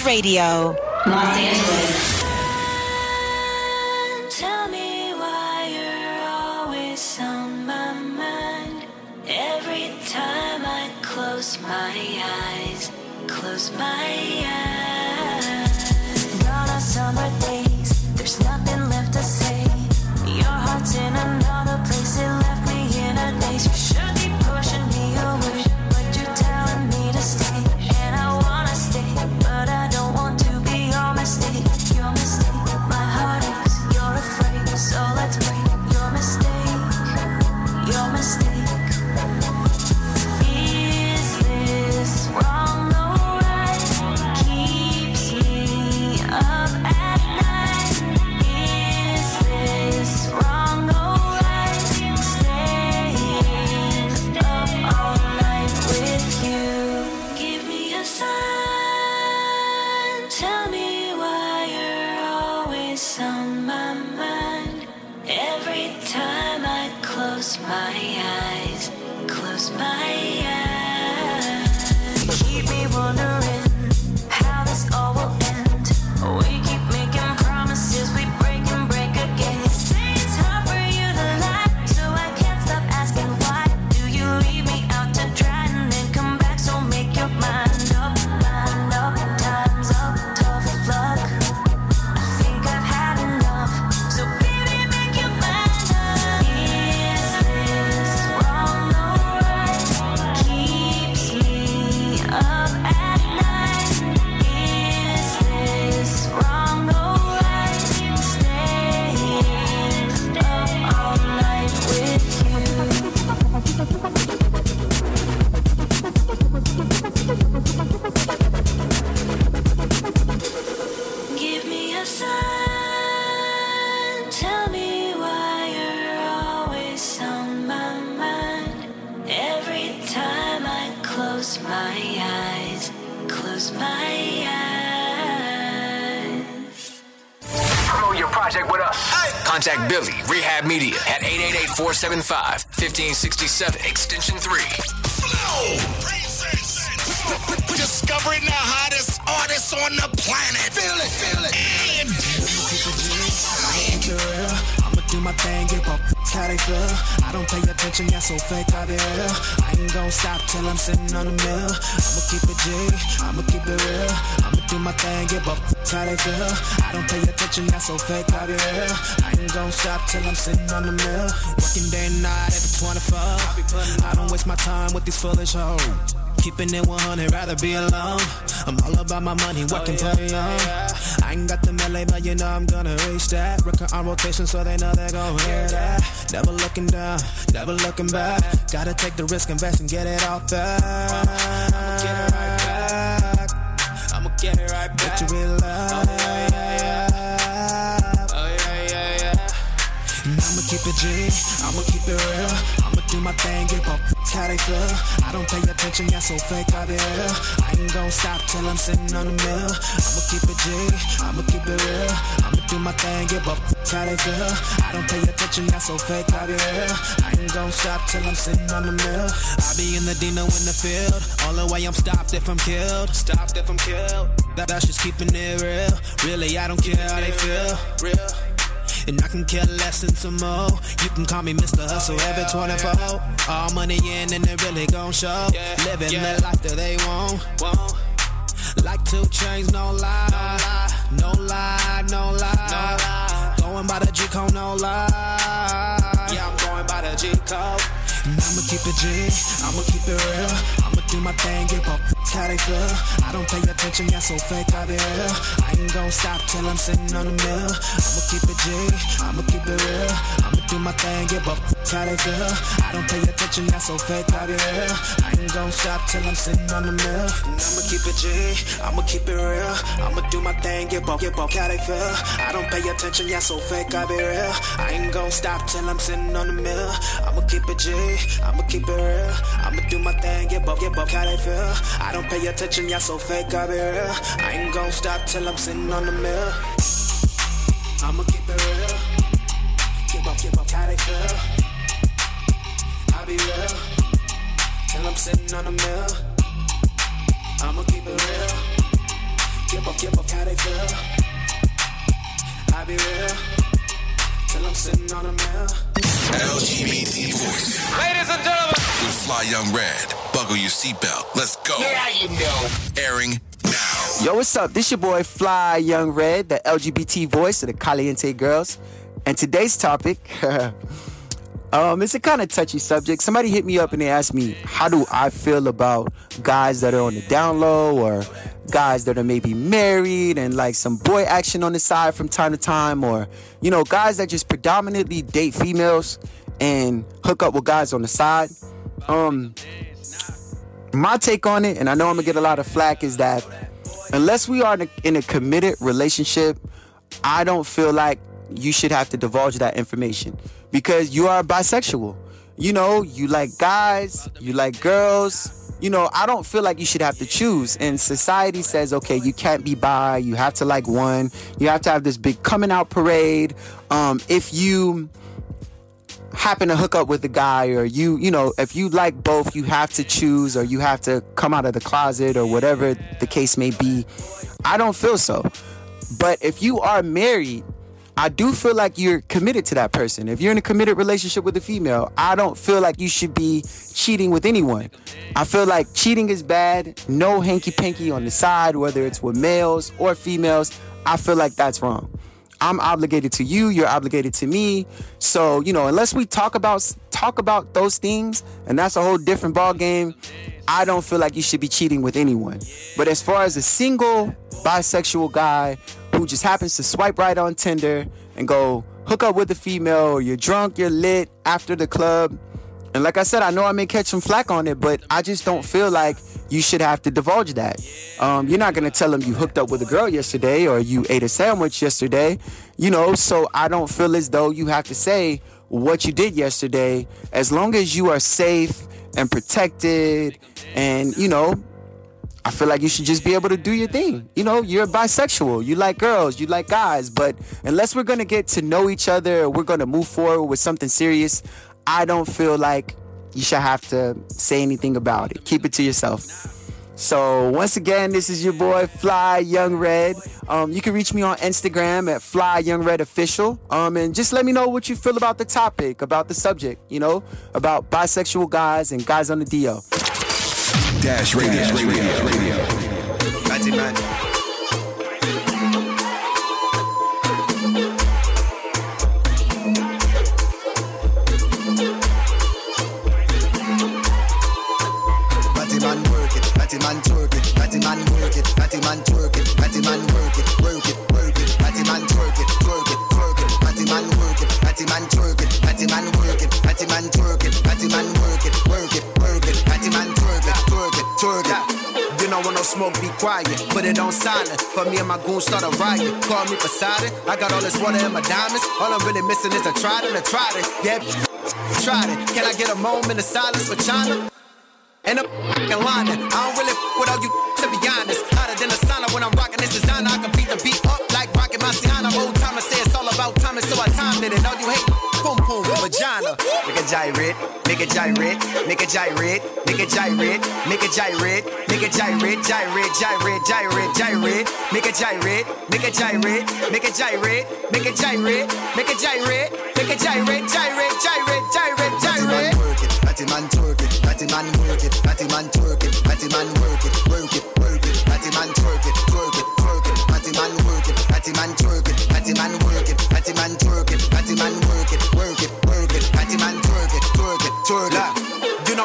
Radio, 888-475-1567, extension 3. Discovering the hottest artists on the planet. Feel it, feel it. And I'ma do my thing, give up how they feel. I don't pay attention, yeah, so fake out there. I ain't gon' stop till I'm sitting on the mill. I'ma keep it G, I'ma keep it real. I'ma do my thing, give up how they feel. I don't pay attention, yeah, so fake out here. I ain't gon' stop till I'm sitting on the mill. Working day and night every 24. I don't waste my time with these foolish hoes. Keeping it 100, rather be alone. I'm all about my money, working for the long. I ain't got the melee, but you know I'm gonna reach that. Record on rotation, so they know they're gonna hear that. Never looking down, never looking back. Gotta take the risk, invest, and get it all back. I'ma get it right back. I'ma get it right back. What you really keep it G, I'ma keep it real. I'ma do my thing, give up how they feel. I don't pay attention, yeah, so fake out here. I ain't gon' stop till I'm sitting on the mill. I'ma keep it G, I'ma keep it real. I'ma do my thing, give up how they feel. I don't pay attention, yeah, so fake out here. I ain't gon' stop till I'm sitting on the mill. I be in the Dino in the field. All the way I'm stopped if I'm killed. Stopped if I'm killed. That, that's just keeping it real. Really, I don't care how they feel. Real. And I can care less than some more. You can call me Mr. Hustle oh, every 24. All money in and it really gon' show. Yeah, Living the life that they want. Like 2 Chainz, no lie. No lie, no lie. No lie. Going by the G code, no lie. Yeah, I'm going by the G code. And I'ma keep it G, I'ma keep it real. I'ma do my thing, get up how they feel. I don't pay attention, yeah, so fake out here. I ain't gon' stop till I'm sitting on the mill. I'ma keep it G, I'ma keep it real. I'ma do my thing, give up how they feel. I don't pay attention, yeah, so fake I be here. I ain't gon' stop till I'm sitting on the mill. And I'ma keep it G, I'ma keep it real. I'ma do my thing, give up, give up how they feel. I don't pay attention, yeah, so fake I be here. I ain't gon' stop till I'm sitting on the mill. I'ma keep it G, I'ma keep it real. I'ma do my thing, give up, give up how they feel. I don't pay attention, yeah, so fake I be here. I ain't gon' stop till I'm sitting on the mill. I'ma keep it real. Give up, give up how they feel. I'll be real till I'm sitting on the mill. I'ma keep it real. Give up, give up how they feel. I be real till I'm sitting on a mill. LGBT voice. Ladies and gentlemen. With Fly Young Red. Buckle your seatbelt. Let's go. Yeah, you know. Airing now. Yo, what's up? This your boy Fly Young Red, the LGBT voice of the Caliente Girls. And today's topic, um, it's a kind of touchy subject. Somebody hit me up and they asked me, how do I feel about guys that are on the down low or guys that are maybe married and like some boy action on the side from time to time or, you know, guys that just predominantly date females and hook up with guys on the side. Um, my take on it, and I know I'm gonna get a lot of flack, is that unless we are in a, in a committed relationship, I don't feel like you should have to divulge that information because you are bisexual. You know, you like guys, you like girls. You know, I don't feel like you should have to choose. And society says, okay, you can't be bi. You have to like one. You have to have this big coming out parade. Um, if you happen to hook up with a guy or you you know if you like both you have to choose or you have to come out of the closet or whatever the case may be i don't feel so but if you are married i do feel like you're committed to that person. If you're in a committed relationship with a female i don't feel like you should be cheating with anyone. I feel like cheating is bad. No hanky panky on the side whether it's with males or females. I feel like that's wrong. I'm obligated to you, you're obligated to me. So, you know, unless we talk about talk about those things, and that's a whole different ball game, I don't feel like you should be cheating with anyone. But as far as a single bisexual guy who just happens to swipe right on Tinder and go hook up with a female, or you're drunk, you're lit after the club, and like I said, I know I may catch some flack on it, but I just don't feel like you should have to divulge that. Um, you're not gonna tell them you hooked up with a girl yesterday or you ate a sandwich yesterday, you know. So I don't feel as though you have to say what you did yesterday, as long as you are safe and protected, and you know. I feel like you should just be able to do your thing. You know, you're bisexual. You like girls, you like guys, but unless we're gonna get to know each other, we're gonna move forward with something serious, I don't feel like you should have to say anything about it. Keep it to yourself. So once again, this is your boy Fly Young Red. Um, you can reach me on Instagram at Fly Young Red Official. Um, and just let me know what you feel about the topic, about the subject. You know, about bisexual guys and guys on the DL. Dash Radio. Dash Radio. Radio. Radio. man twerk it, batty man work it, batty man twerk it, batty man work it, work it, know when no smoke, be quiet. Put it on silent. For me and my goons start a riot. Call me Poseidon. I got all this water in my diamonds. All I'm really missing is a trident, a trident. Yeah, tried it. Can I get a moment of silence for China? And I'm fucking lying. I don't really f- with all you to be honest. Hotter than a sauna when I'm rocking this designer. I can beat the beat up like my Sienna. Old timer say it's all about timing, so I timed it. And all you hate, boom boom, vagina. Make a gyrate, make a gyrate, make a gyrate, make a gyrate, make a gyrate, make a gyrate, gyrate, gyrate, gyrate, gyrate, make a gyrate, make a gyrate, make a gyrate, make a gyrate, make a gyrate, make a gyrate, gyrate, gyrate, gyrate, gyrate. Batty man twerk it, batty man work it, batty man twerk it, batty man work it, work it, work it, batty man twerk it, twerk it, twerk it, batty man work it, batty man twerk it, batty man work it, batty man twerk it,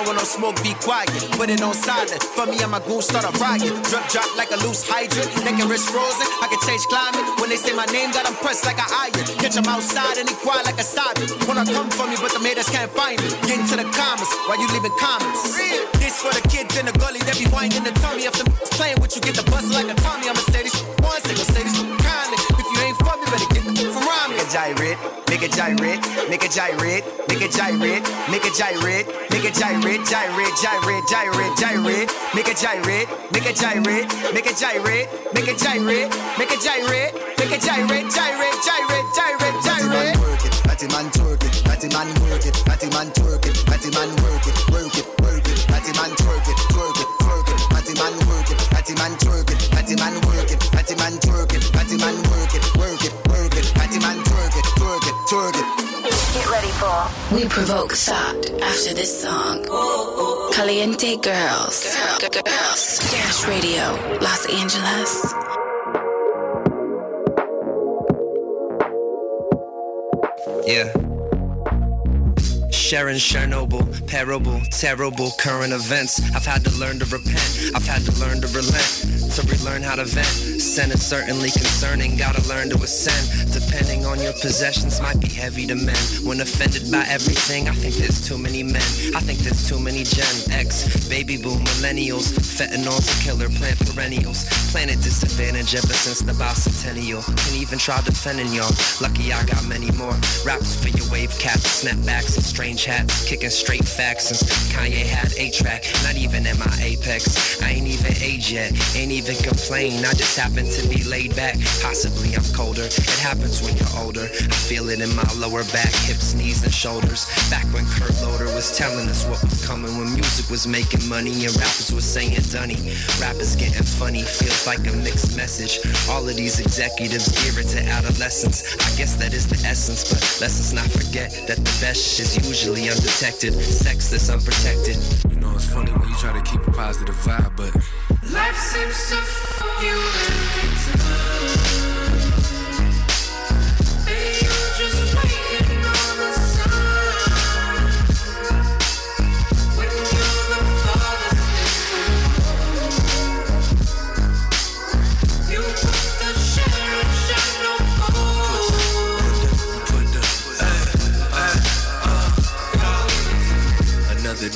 know when no smoke, be quiet. Put it on silent. For me and my goons start a riot. Drip drop like a loose hydrant. Neck and wrist frozen. I can change climate. When they say my name, got them pressed like an iron. Catch them outside and they quiet like a siren. Wanna come for me, but the haters can't find me. Get into the comments while you leaving comments. This for the kids in the gully that be whining the tummy. If the playing with you, get the buzz like a Tommy. I'ma say this one single, say this kindly. Make a gyrate, make a gyrate, make a gyrate, make a gyrate, make a gyrate, make a gyrate, gyrate, gyrate, gyrate, gyrate, make a gyrate, make a gyrate, make a gyrate, make a gyrate, make a gyrate, make a gyrate, gyrate, gyrate, gyrate, gyrate. Batty man twerk it, batty man twerk it, twerk it. Get ready for We Provoke Thought after this song. Caliente Girls. Girls. Dash Radio, Los Angeles. Yeah. Sharing Chernobyl, parable, terrible current events. I've had to learn to repent, I've had to learn to relent to relearn how to vent. Sin is certainly concerning, gotta learn to ascend. Depending on your possessions, might be heavy to men. When offended by everything, I think there's too many men. I think there's too many Gen X, baby boom, millennials. Fentanyl's a killer, plant perennials. Planet disadvantage ever since the bicentennial. Can't even try defending y'all. Lucky I got many more. Raps for your wave caps, snapbacks, and strange Kicking straight facts since Kanye had a track. Not even at my apex. I ain't even age yet. Ain't even complain. I just happen to be laid back. Possibly I'm colder. It happens when you're older. I feel it in my lower back, hips, knees, and shoulders. Back when Kurt Loder was telling us what was coming, when music was making money and rappers was saying Dunny. Rappers getting funny, feels like a mixed message. All of these executives gear it to adolescence. I guess that is the essence, but let's not forget that the best is usually undetected. Sex that's unprotected. You know, it's funny when you try to keep a positive vibe, but Life seems to fuck you every.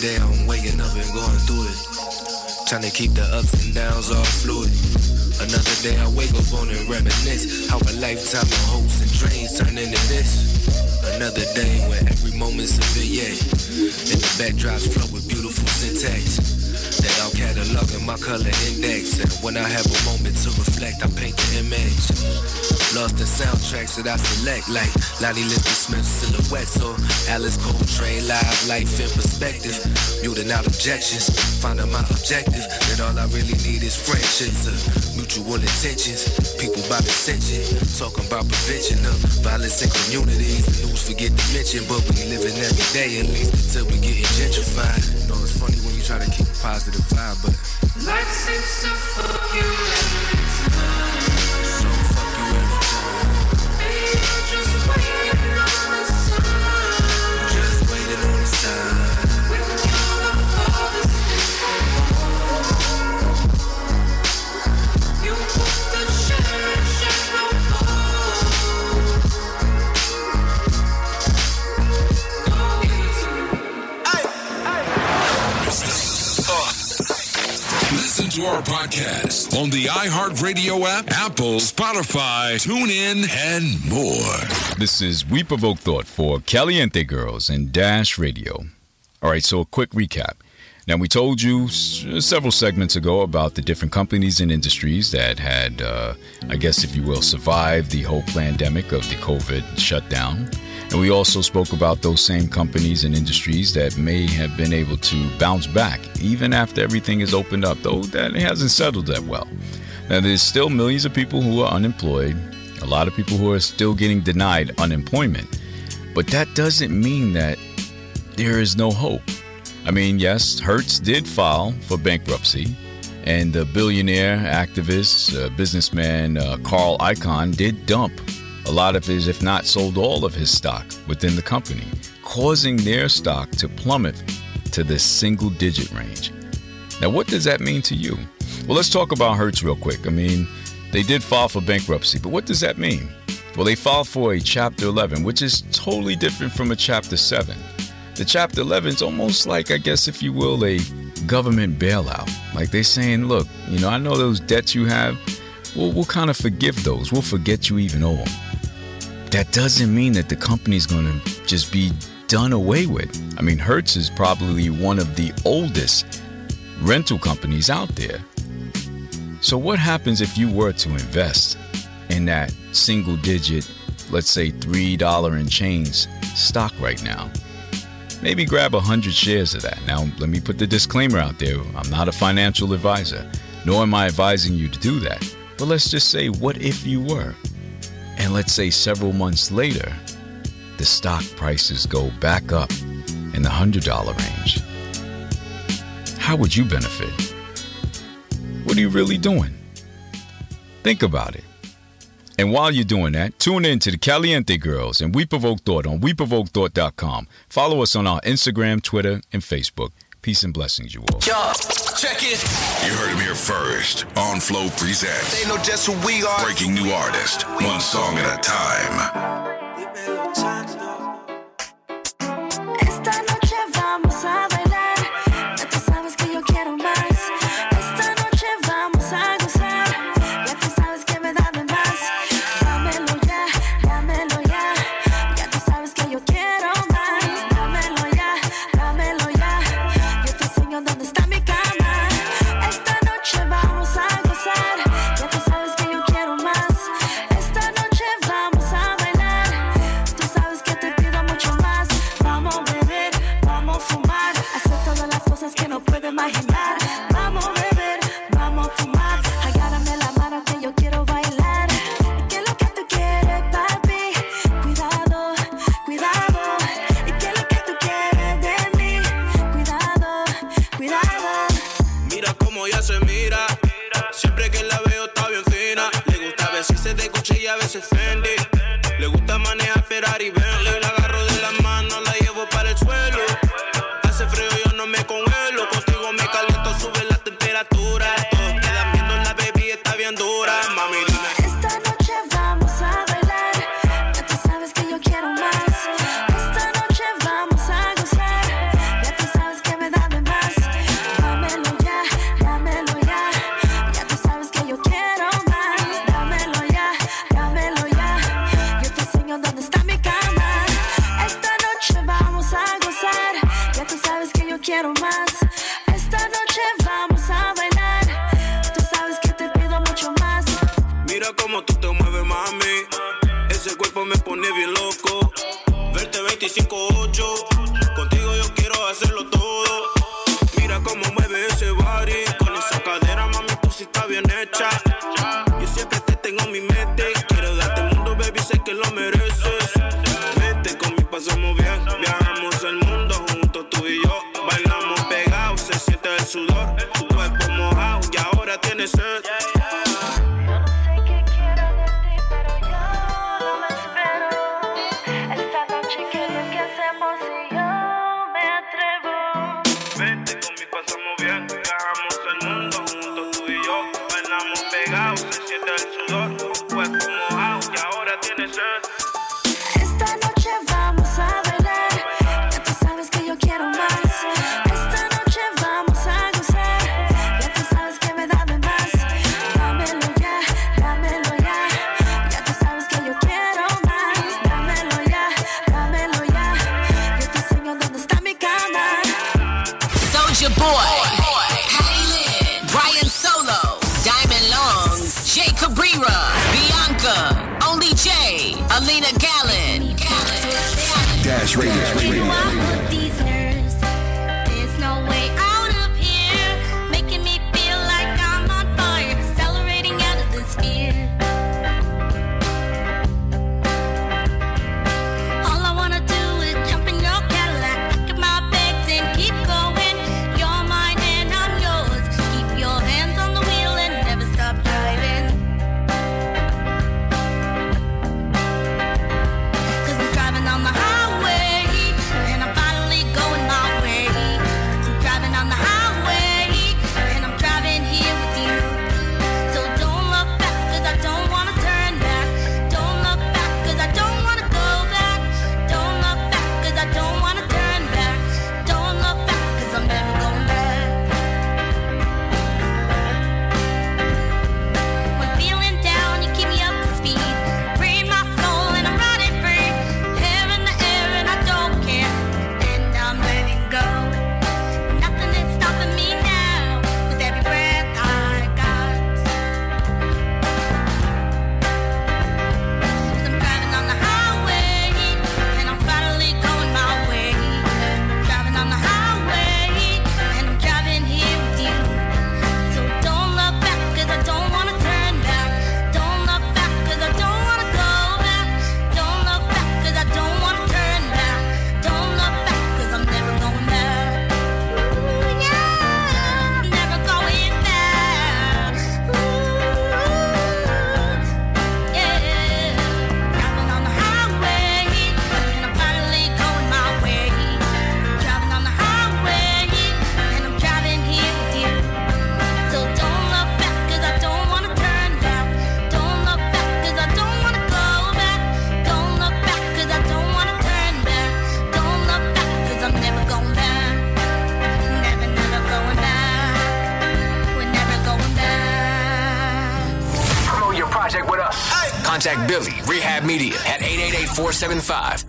Day I'm waking up and going through it. Trying to keep the ups and downs all fluid. Another day I wake up on and reminisce how a lifetime of hopes and dreams turn into this. Another day where every moment's a vignette. And the backdrops flow with beautiful syntax. That I'll catalog in my color index. And when I have a moment to reflect, I paint the image. Lost in soundtracks that I select, like Lonnie Liston Smith silhouettes or Alice Coltrane live life in perspective. Muting out objections, finding my objective. That all I really need is friendships, mutual intentions. People by attention, talking about prevention of violence in communities. The news forget to mention, but we living every day at least until we get gentrified. You know, it's funny when you try to keep a positive vibe, but life seems to fuck you Listen to our podcast on the iHeartRadio app, Apple, Spotify, TuneIn, and more. This is We Provoke Thought for Caliente Girls and Dash Radio. All right, so a quick recap. Now, we told you several segments ago about the different companies and industries that had, uh, I guess, if you will, survived the whole pandemic of the COVID shutdown. And we also spoke about those same companies and industries that may have been able to bounce back even after everything is opened up, though that hasn't settled that well. Now, there's still millions of people who are unemployed, a lot of people who are still getting denied unemployment. But that doesn't mean that there is no hope. I mean, yes, Hertz did file for bankruptcy, and the billionaire activist, uh, businessman uh, Carl Icahn did dump a lot of his, if not sold all of his stock within the company, causing their stock to plummet to the single digit range. Now, what does that mean to you? Well, let's talk about Hertz real quick. I mean, they did file for bankruptcy, but what does that mean? Well, they filed for a Chapter 11, which is totally different from a Chapter 7. The Chapter 11 is almost like, I guess, if you will, a government bailout. Like they're saying, look, you know, I know those debts you have, we'll, we'll kind of forgive those. We'll forget you even owe them that doesn't mean that the company's going to just be done away with. I mean, Hertz is probably one of the oldest rental companies out there. So, what happens if you were to invest in that single digit, let's say $3 and chains stock right now? Maybe grab 100 shares of that. Now, let me put the disclaimer out there I'm not a financial advisor, nor am I advising you to do that. But let's just say, what if you were? And let's say several months later, the stock prices go back up in the $100 range. How would you benefit? What are you really doing? Think about it. And while you're doing that, tune in to the Caliente Girls and We Provoke Thought on WeProvokeThought.com. Follow us on our Instagram, Twitter, and Facebook. Peace and blessings, you all. Yo, check it. You heard him here first on Flow Presents. They know just who we are. Breaking new artist, one song at a time.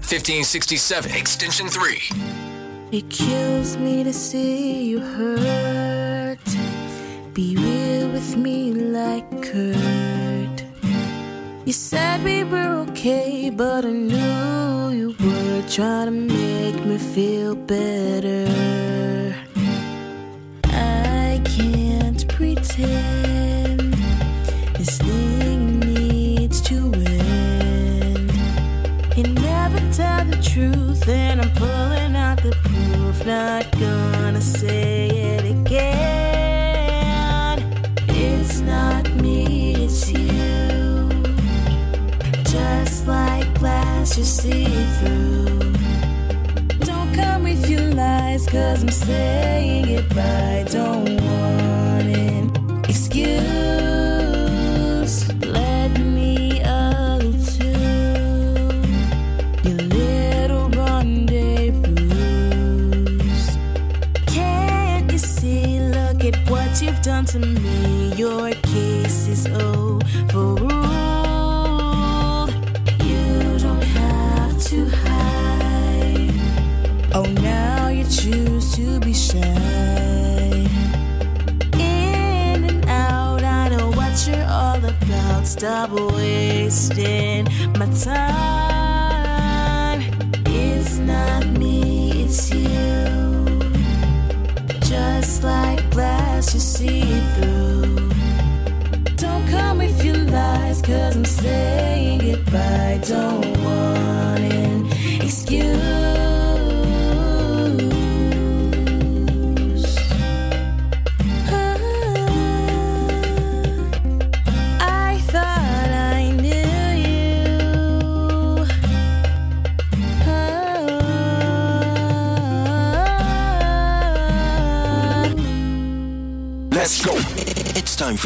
888-475-1567, extension 3. It kills me to see you hurt. Be real with me like Kurt. You said we were okay, but I knew you were trying to make me feel better.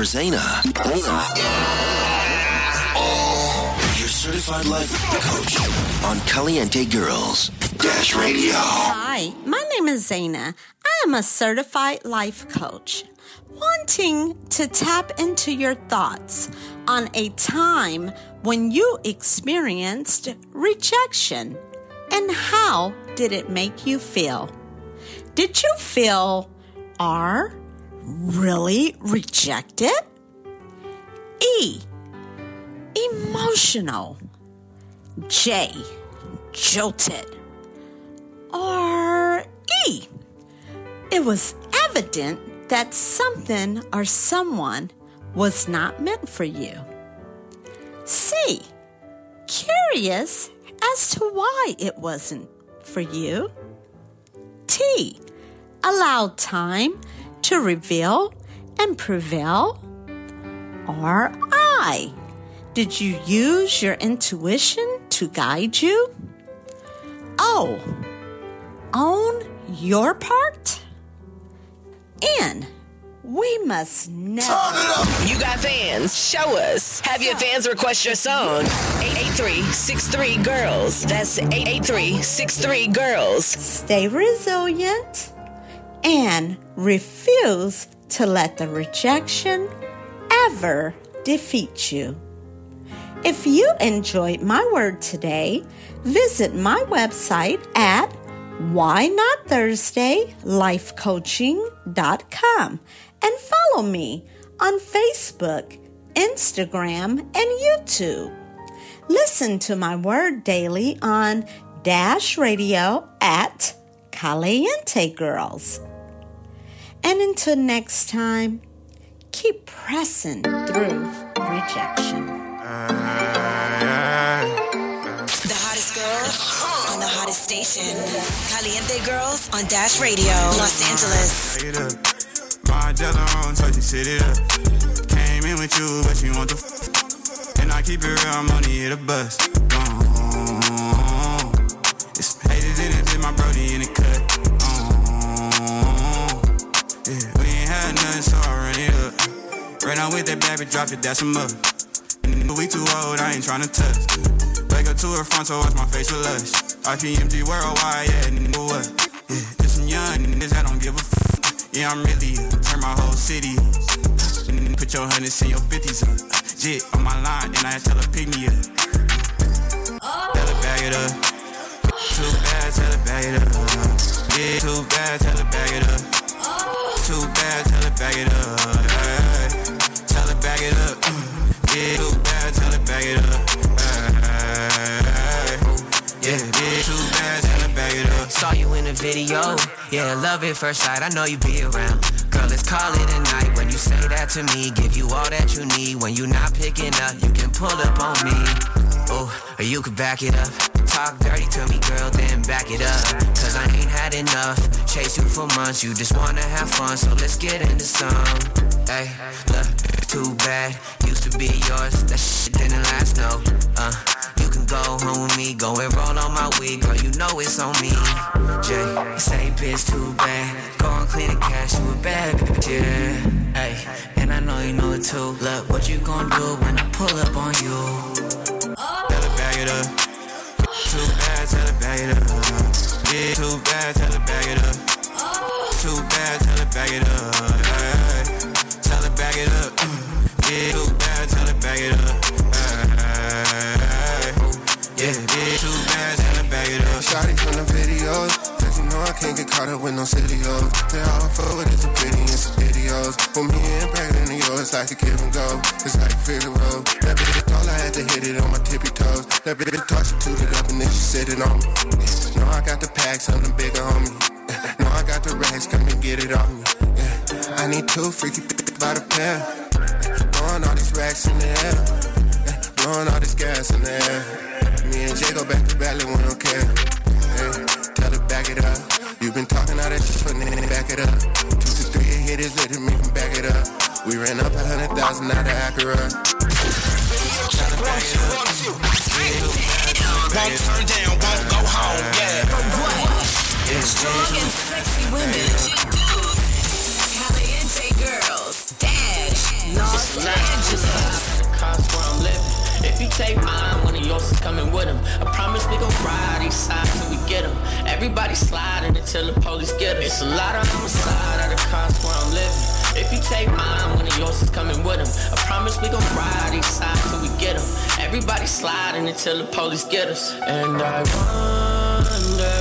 For Zaina. Oh, your certified life coach on Caliente Girls Dash Radio. Hi, my name is Zaina. I am a certified life coach. Wanting to tap into your thoughts on a time when you experienced rejection and how did it make you feel? Did you feel are really rejected? E. Emotional. J. Jolted. Or E. It was evident that something or someone was not meant for you. C. Curious as to why it wasn't for you. T. Allowed time to reveal and prevail. Or I. Did you use your intuition to guide you? Oh, o. Own your part? N. We must never. You got fans? Show us. Have your fans request your song. 883 Girls. That's 883 Girls. Stay resilient and refuse to let the rejection ever defeat you. If you enjoyed my word today, visit my website at why not Thursday lifecoaching.com and follow me on Facebook, Instagram, and YouTube. Listen to my word daily on Dash Radio at Caliente Girls. And until next time, keep pressing through rejection. The hottest girls on the hottest station. Caliente Girls on Dash Radio, Los Angeles. Light it on, so she sit it up. Came in with you, but she want the f- And I keep it real, I'm only here to bust. Uh, it's haters in it, my brody in the so I up. Ran out with that baby, dropped it, that's a mother. We too old, I ain't tryna touch. Wake up to her front, so watch my face with lush. RTMG worldwide, yeah, nigga, what? Yeah, some young niggas that don't give a f. Yeah, I'm really. Turn my whole city. Put your hundreds in your fifties up. Jit on my line, and I tell her pick me up. Tell her bag it up. Too bad, tell her bag it up. Yeah, too bad, tell her bag it up. Too bad, tell her bag it up. Ay, Tell her bag it up. Mm. Yeah, too bad, tell her bag it up. Ay, Yeah, yeah, too bad, tell her bag it up. Saw you in the video. Yeah, love at first sight. I know you be around. Girl, let's call it a night. When you say that to me, give you all that you need. When you not picking up, you can pull up on me. Oh, or you could back it up. Talk dirty to me, girl, then back it up. Cause I ain't had enough. Chase you for months, you just wanna have fun. So let's get into some. Hey, look, too bad. Used to be yours. That shit didn't last, no. Uh, you can go home with me, go and roll on my weed, girl. You know it's on me. Jay, say bitch too bad. Go and clean the cash, you a bad bitch, yeah. Hey, and I know you know it too. Look, what you gonna do when I pull up on you? Tell her bag it up. Bag it up. Yeah, too bad, tell her bag it up. Too bad, tell her bag it up. Tell her bag it up. Yeah, too bad, tell her bag it up. Caught up with no videos. They all forward is a pity and some videos. With me and pregnant in yours, like a give and go. It's like Figaro. That bitch all I had to hit it on my tippy toes. That bitch tossed it, tooted up, and then she it on me. Know I got the pack, something bigger on me. Yeah. Know I got the racks, come and get it on me. Yeah. I need two freaky bitches by the pair. Throwing all these racks in the air. Blowing all this gas in the air. Me and Jay go back to battle, we don't care. Hey, tell her back it up. You been talking all that shit, but then back it up. Two to three hitters, let me can back it up. We ran up a hundred thousand out of Acura. Won't turn down, won't go home, yeah. For what? Strong and sexy women. Caliente girls. Dash. Los Angeles. If you take mine, one of yours is coming with him. I promise we gon' ride each side till we get him. Everybody sliding until the police get us. It's a lot of homicide at the cost where I'm living. If you take mine, one of yours is coming with him. I promise we gon' ride each side till we get him. Everybody sliding until the police get us. And I wonder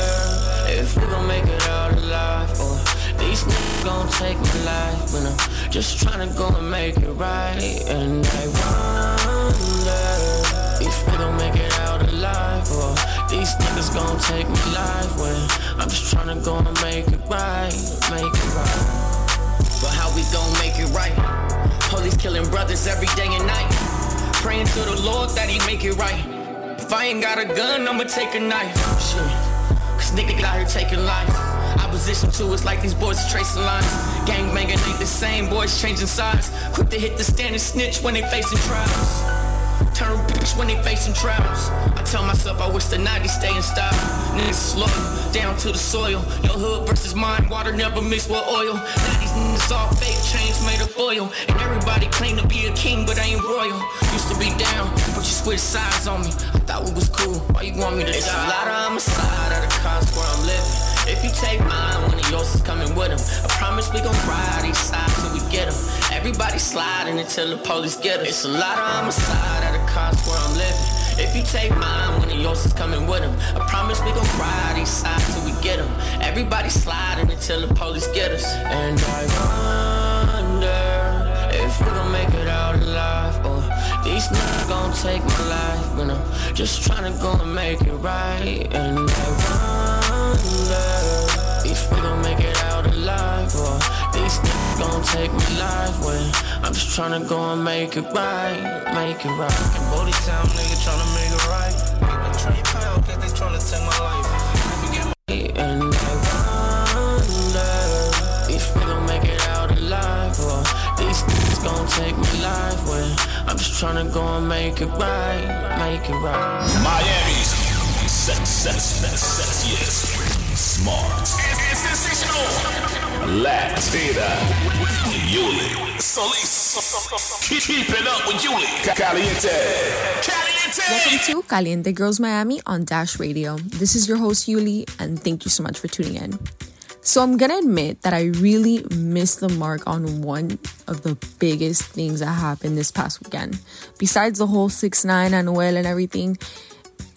if we gon' make it out alive or these niggas gon' take my life when I'm just tryna go and make it right. And I wonder if we gon' make it out alive or these niggas gon' take my life when I'm just tryna go and make it right, make it right. But how we gon' make it right? Police killing brothers every day and night. Praying to the Lord that he make it right. If I ain't got a gun, I'ma take a knife. Shit. Cause nigga out here taking life. Opposition to us like these boys are tracing lines. Gang banging ain't the same, boys changing sides. Quick to hit the stand and snitch when they facing trials. When they facing trials. I tell myself I wish the 90s stay in style. Niggas slow, down to the soil. Your hood versus mine, water never mixed with oil. Now these niggas all fake, chains made of oil. And everybody claim to be a king, but I ain't royal. Used to be down, but you switched sides on me. I thought we was cool, why you want me to it's die? It's a lot of homicide at the cost where I'm living. If you take mine, one of yours is coming with him. I promise we gon' ride each side till we get him. Everybody sliding until the police get us. It's a lot of homicide at the cost where I'm living. If you take mine, one of yours is coming with him. I promise we gon' ride each side till we get him. Everybody sliding until the police get us. And I wonder if we gon' make it out alive or these niggas gon' take my life when I'm just tryna go and make it right. And I wonder if we gon' make it out alive or these niggas gon' take my life when I'm just tryna go and make it right, make it right. In Bodie Town, nigga tryna make it right. They tryna pound, cause they tryna take my life. And I wonder if we gon' make it out alive or these niggas gon' take my life when I'm just tryna go and make it right, make it right. Miami's sex, sex, sex, sensational. Latina, Yuli, Solis. Keep, keep it up with Yuli. Caliente. Welcome to Caliente Girls Miami on Dash Radio. This is your host Yuli, and thank you so much for tuning in. So I'm gonna admit that I really missed the mark on one of the biggest things that happened this past weekend. Besides the whole 6 9 Anuel and everything,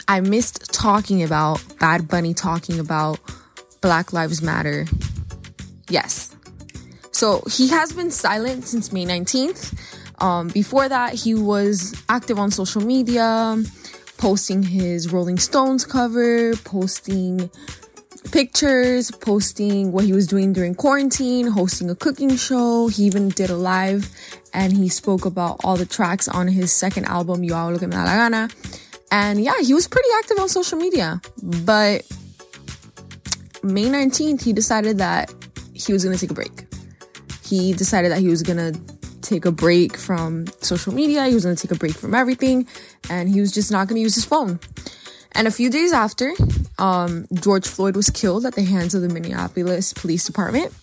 I missed talking about Bad Bunny talking about Black Lives Matter. Yes. So he has been silent since May 19th. Um, before that, he was active on social media, posting his Rolling Stones cover, posting pictures, posting what he was doing during quarantine, hosting a cooking show. He even did a live and he spoke about all the tracks on his second album, Yo Hago Que Me Da La Gana. And yeah, he was pretty active on social media. But May 19th, he decided that he was going to take a break. He decided that he was going to take a break from social media, he was going to take a break from everything, and he was just not going to use his phone. And a few days after, um, George Floyd was killed at the hands of the Minneapolis Police Department.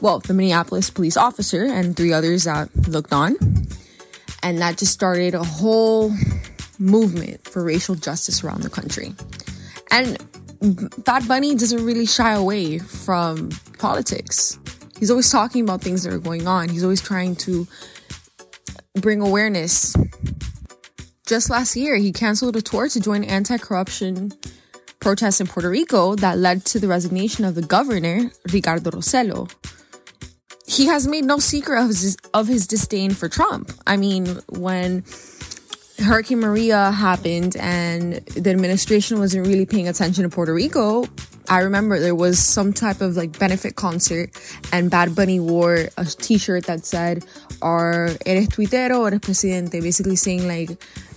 Well, the Minneapolis police officer and three others that looked on. And that just started a whole movement for racial justice around the country. And Bad Bunny doesn't really shy away from politics. He's always talking about things that are going on. He's always trying to bring awareness just last year, he canceled a tour to join anti corruption protests in Puerto Rico that led to the resignation of the governor, Ricardo Rossello. He has made no secret of his, of his disdain for Trump. I mean, when Hurricane Maria happened and the administration wasn't really paying attention to Puerto Rico, I remember there was some type of like benefit concert and Bad Bunny wore a t-shirt that said, "Are eres tuitero or eres presidente?" Basically saying like,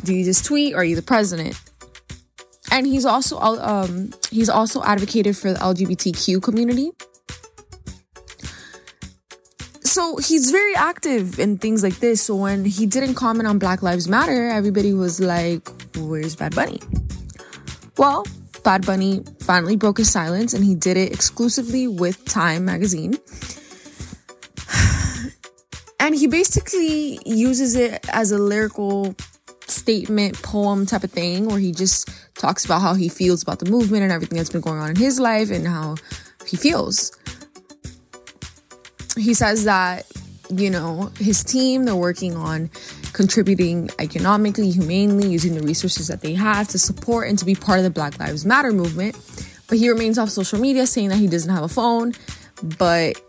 "Do you just tweet or are you the president?" And he's also um he's also advocated for the LGBTQ community. So he's very active in things like this. So when he didn't comment on Black Lives Matter, everybody was like, "Where's Bad Bunny?" Well, Bad Bunny finally broke his silence and he did it exclusively with Time magazine. And he basically uses it as a lyrical statement, poem type of thing, where he just talks about how he feels about the movement and everything that's been going on in his life and how he feels. He says that, you know, his team, they're working on contributing economically, humanely, using the resources that they have to support and to be part of the Black Lives Matter movement. But he remains off social media saying that he doesn't have a phone, but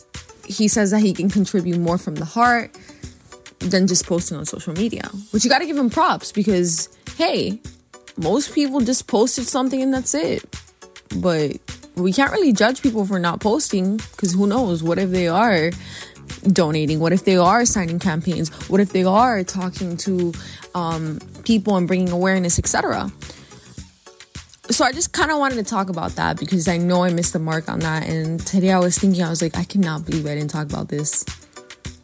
he says that he can contribute more from the heart than just posting on social media. Which you got to give him props because, hey, most people just posted something and that's it. But we can't really judge people for not posting because who knows? What if they are donating? What if they are signing campaigns? What if they are talking to um, people and bringing awareness, etc.? So I just kind of wanted to talk about that because I know I missed the mark on that. And today I was thinking, I was like, I cannot believe I didn't talk about this.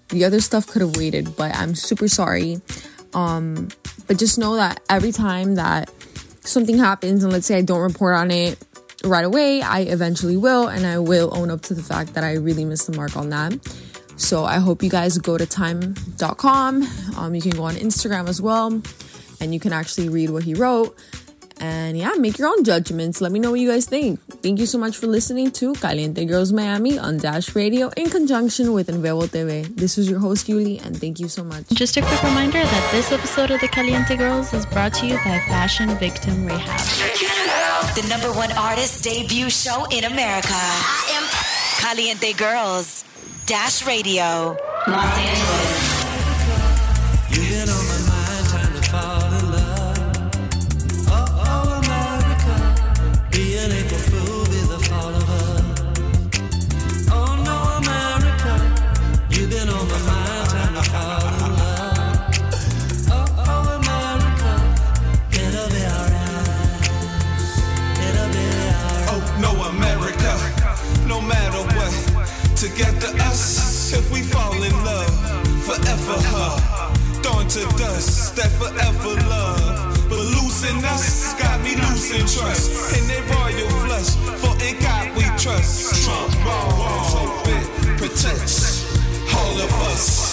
The other stuff could have waited, but I'm super sorry. Um, but just know that every time that something happens, and let's say I don't report on it right away, I eventually will, and I will own up to the fact that I really missed the mark on that. So I hope you guys go to time.com. Um, you can go on Instagram as well, and you can actually read what he wrote. And yeah, make your own judgments. Let me know what you guys think. Thank you so much for listening to Caliente Girls Miami on Dash Radio in conjunction with Envevo TV. This was your host, Yuli, and thank you so much. Just a quick reminder that this episode of the Caliente Girls is brought to you by Fashion Victim Rehab. The number one artist debut show in America. I am Caliente Girls. Dash Radio. Los Angeles. Together us if we fall in love forever her dawn to dust that forever love but losing us got me losing trust and they royal flush for in God we trust Trump ball it protects all of us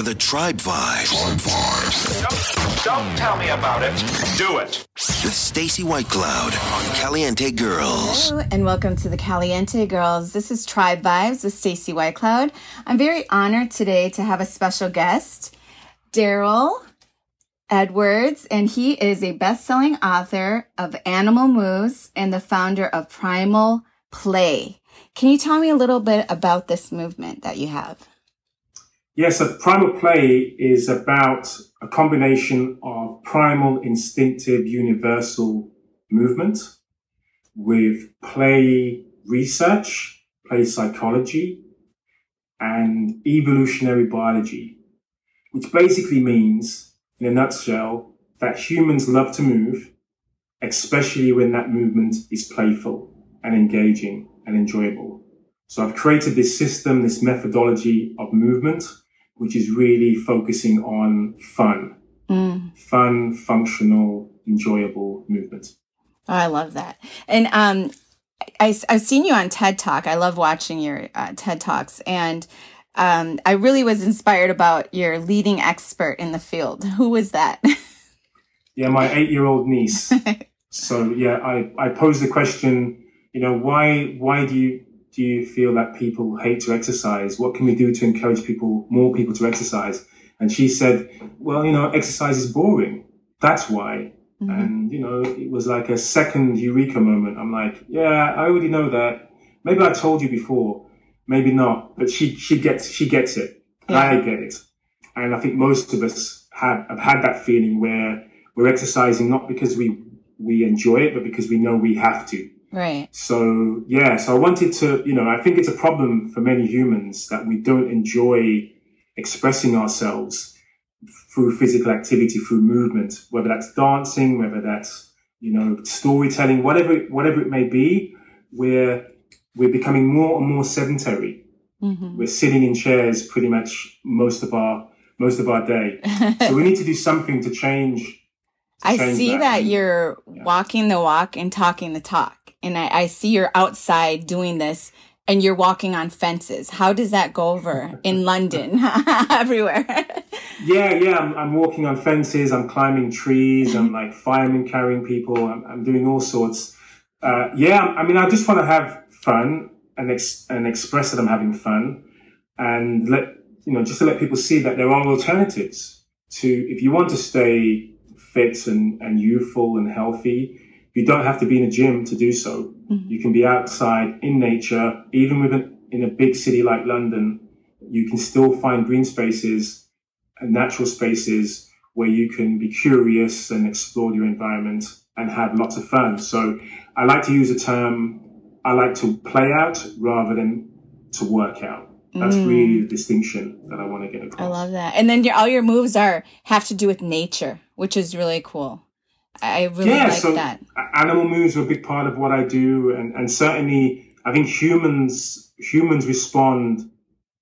for the Tribe Vibes. Tribe Vibes. Don't tell me about it. Do it. With Stacy Whitecloud on Caliente Girls. Hello and welcome to the Caliente Girls. This is Tribe Vibes with Stacy Whitecloud. I'm very honored today to have a special guest, Daryl Edwards, and he is a best-selling author of Animal Moves and the founder of Primal Play. Can you tell me a little bit about this movement that you have? Yes, so primal play is about a combination of primal, instinctive, universal movement with play research, play psychology, and evolutionary biology, which basically means, in a nutshell, that humans love to move, especially when that movement is playful and engaging and enjoyable. So I've created this system, this methodology of movement, which is really focusing on fun, Mm. fun, functional, enjoyable movement. Oh, I love that. And um, I, I've seen you on TED Talk. I love watching your uh, TED Talks. And um, I really was inspired about your leading expert in the field. Who was that? Yeah, my eight-year-old niece. so yeah, I, I posed the question, you know, why why do you do you feel that people hate to exercise? What can we do to encourage people, more people to exercise? And she said, well, you know, exercise is boring. That's why. Mm-hmm. And, you know, it was like a second eureka moment. I'm like, yeah, I already know that. Maybe I told you before, maybe not, but she, she gets, she gets it. And I get it. And I think most of us have, have had that feeling where we're exercising not because we, we enjoy it, but because we know we have to. Right. So yeah, so I wanted to, you know, I think it's a problem for many humans that we don't enjoy expressing ourselves through physical activity, through movement, whether that's dancing, whether that's, you know, storytelling, whatever, whatever it may be, we're, we're becoming more and more sedentary. Mhm. We're sitting in chairs pretty much most of our, most of our day. so we need to do something to change. to I change see that, you're walking the walk and talking the talk. And I, I see you're outside doing this and you're walking on fences. How does that go over in London? Everywhere. Yeah, yeah. I'm, I'm walking on fences. I'm climbing trees. I'm like firemen carrying people. I'm, I'm doing all sorts. Uh, yeah, I mean, I just want to have fun and ex- and express that I'm having fun, and let you know, just to let people see that there are alternatives to if you want to stay fit and, and youthful and healthy. You don't have to be in a gym to do so. You can be outside in nature, even within in a big city like London. You can still find green spaces and natural spaces where you can be curious and explore your environment and have lots of fun. So I like to use the term, I like to play out rather than to work out. That's Mm. really the distinction that I want to get across. I love that. And then your, all your moves are have to do with nature, which is really cool. I really yeah, like so that. animal moves are a big part of what I do, and, and certainly I think humans humans respond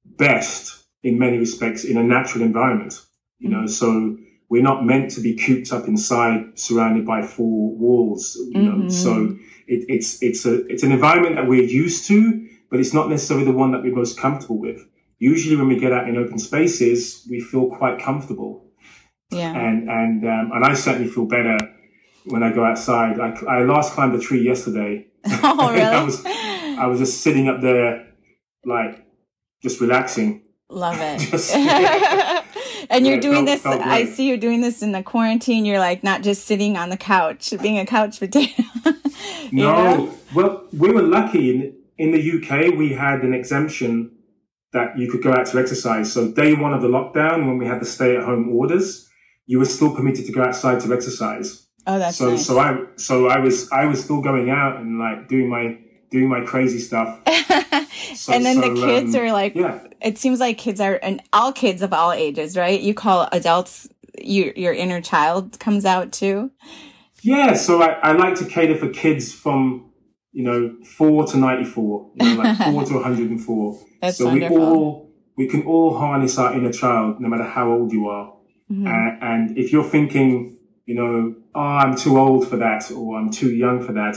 best in many respects in a natural environment. You know, so we're not meant to be cooped up inside, surrounded by four walls. You know, Mhm. so it, it's it's a it's an environment that we're used to, but it's not necessarily the one that we're most comfortable with. Usually, when we get out in open spaces, we feel quite comfortable Yeah. and and um, and I certainly feel better when I go outside. I, I last climbed a tree yesterday. Oh, really? I was I was just sitting up there, like just relaxing. Love it. Just- and you're doing felt- this. felt I see you're doing this in the quarantine. You're like not just sitting on the couch, being a couch potato. No, know? well, we were lucky in in the UK. We had an exemption that you could go out to exercise. So day one of the lockdown, when we had the stay at home orders, you were still permitted to go outside to exercise. Oh, that's so nice. so I so I was I was still going out and like doing my doing my crazy stuff. So- and then the kids um, are like, yeah. it seems like kids are, and all kids of all ages, right? You call adults, you, your inner child comes out too. Yeah, so I, I like to cater for kids from, you know, four to 94, you know, like four to 104. That's so wonderful. we all, we can all harness our inner child no matter how old you are. Mhm. Uh, and if you're thinking, you know, oh, I'm too old for that or I'm too young for that,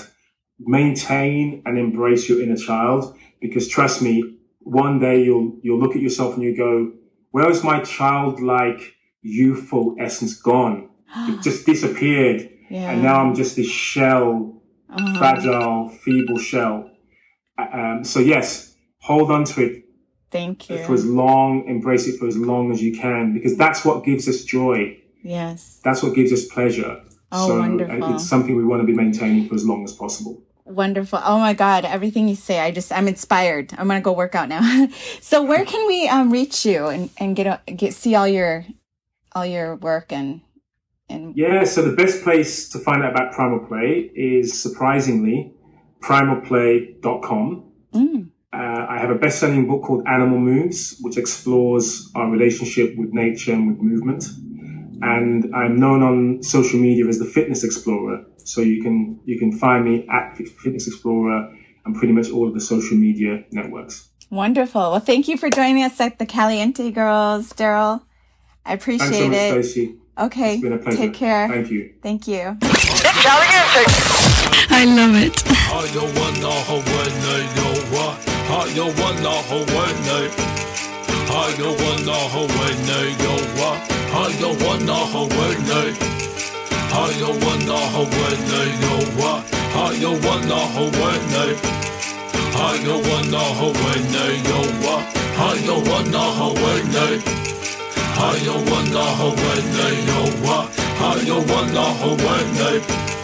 maintain and embrace your inner child because trust me, one day you'll, you'll look at yourself and you go, where is my childlike youthful essence gone? It just disappeared. Yeah. And now I'm just this shell, Uh-huh. fragile, feeble shell. Uh, Um, so yes, hold on to it Thank you. for as long, embrace it for as long as you can, because that's what gives us joy. Yes. That's what gives us pleasure. Oh, so uh, wonderful. it's something we want to be maintaining for as long as possible. Wonderful. Oh my God. Everything you say, I just, I'm inspired. I'm going to go work out now. so where can we um, reach you and, and get, get, see all your, all your work and, and Yeah, so the best place to find out about Primal Play is surprisingly primalplay.com. Mm. Uh, I have a best selling book called Animal Moves, which explores our relationship with nature and with movement. And I'm known on social media as the Fitness Explorer. So you can, you can find me at Fitness Explorer and pretty much all of the social media networks. wonderful. Well, thank you for joining us at the Caliente Girls, Daryl. I appreciate Thanks so much, it. Stacey. Okay. It's been a pleasure. Take care. Thank you. Thank you. I love it. How you wanna Hawaii, yo what? How you wanna Hawaii? How you wanna Hawaii, yo what? How you wanna Hawaii? How wanna Hawaii, yo what? How you wanna Hawaii? How you wanna Hawaii, yo what? How you wanna Hawaii? How you wanna Hawaii, yo what? How you wanna Hawaii? How you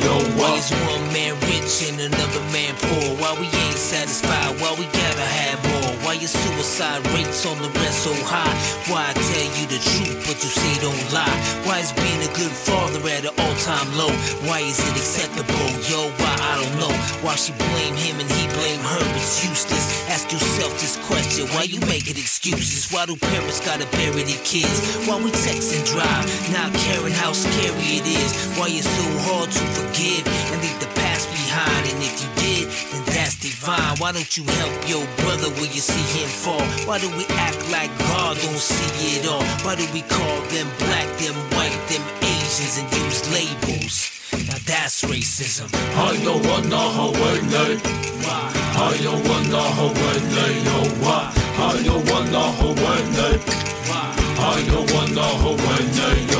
yo Why is one man rich and another man poor? Why we ain't satisfied? Why we gotta have more? Why your suicide rates on the rest so high? Why I tell you the truth, but you say don't lie? Why is being a good father at an all-time low? Why is it acceptable? Yo, why I don't know. Why she blame him and he blame her? It's useless. Ask yourself this question: Why you making excuses? Why do parents gotta bury their kids? Why we text and drive, not caring how scary it is? Why it's so hard to forgive and leave the past behind? And if you did, then that's divine. Why don't you help your brother when you see him fall? Why do we act like God don't see it all? Why do we call them black, them white, them Asians and use labels? Now that's racism. How you wanna Hawaii? Why? How you wanna Hawaii, yo what? How you wanna Hawaii? Why? How you wanna Hawaii,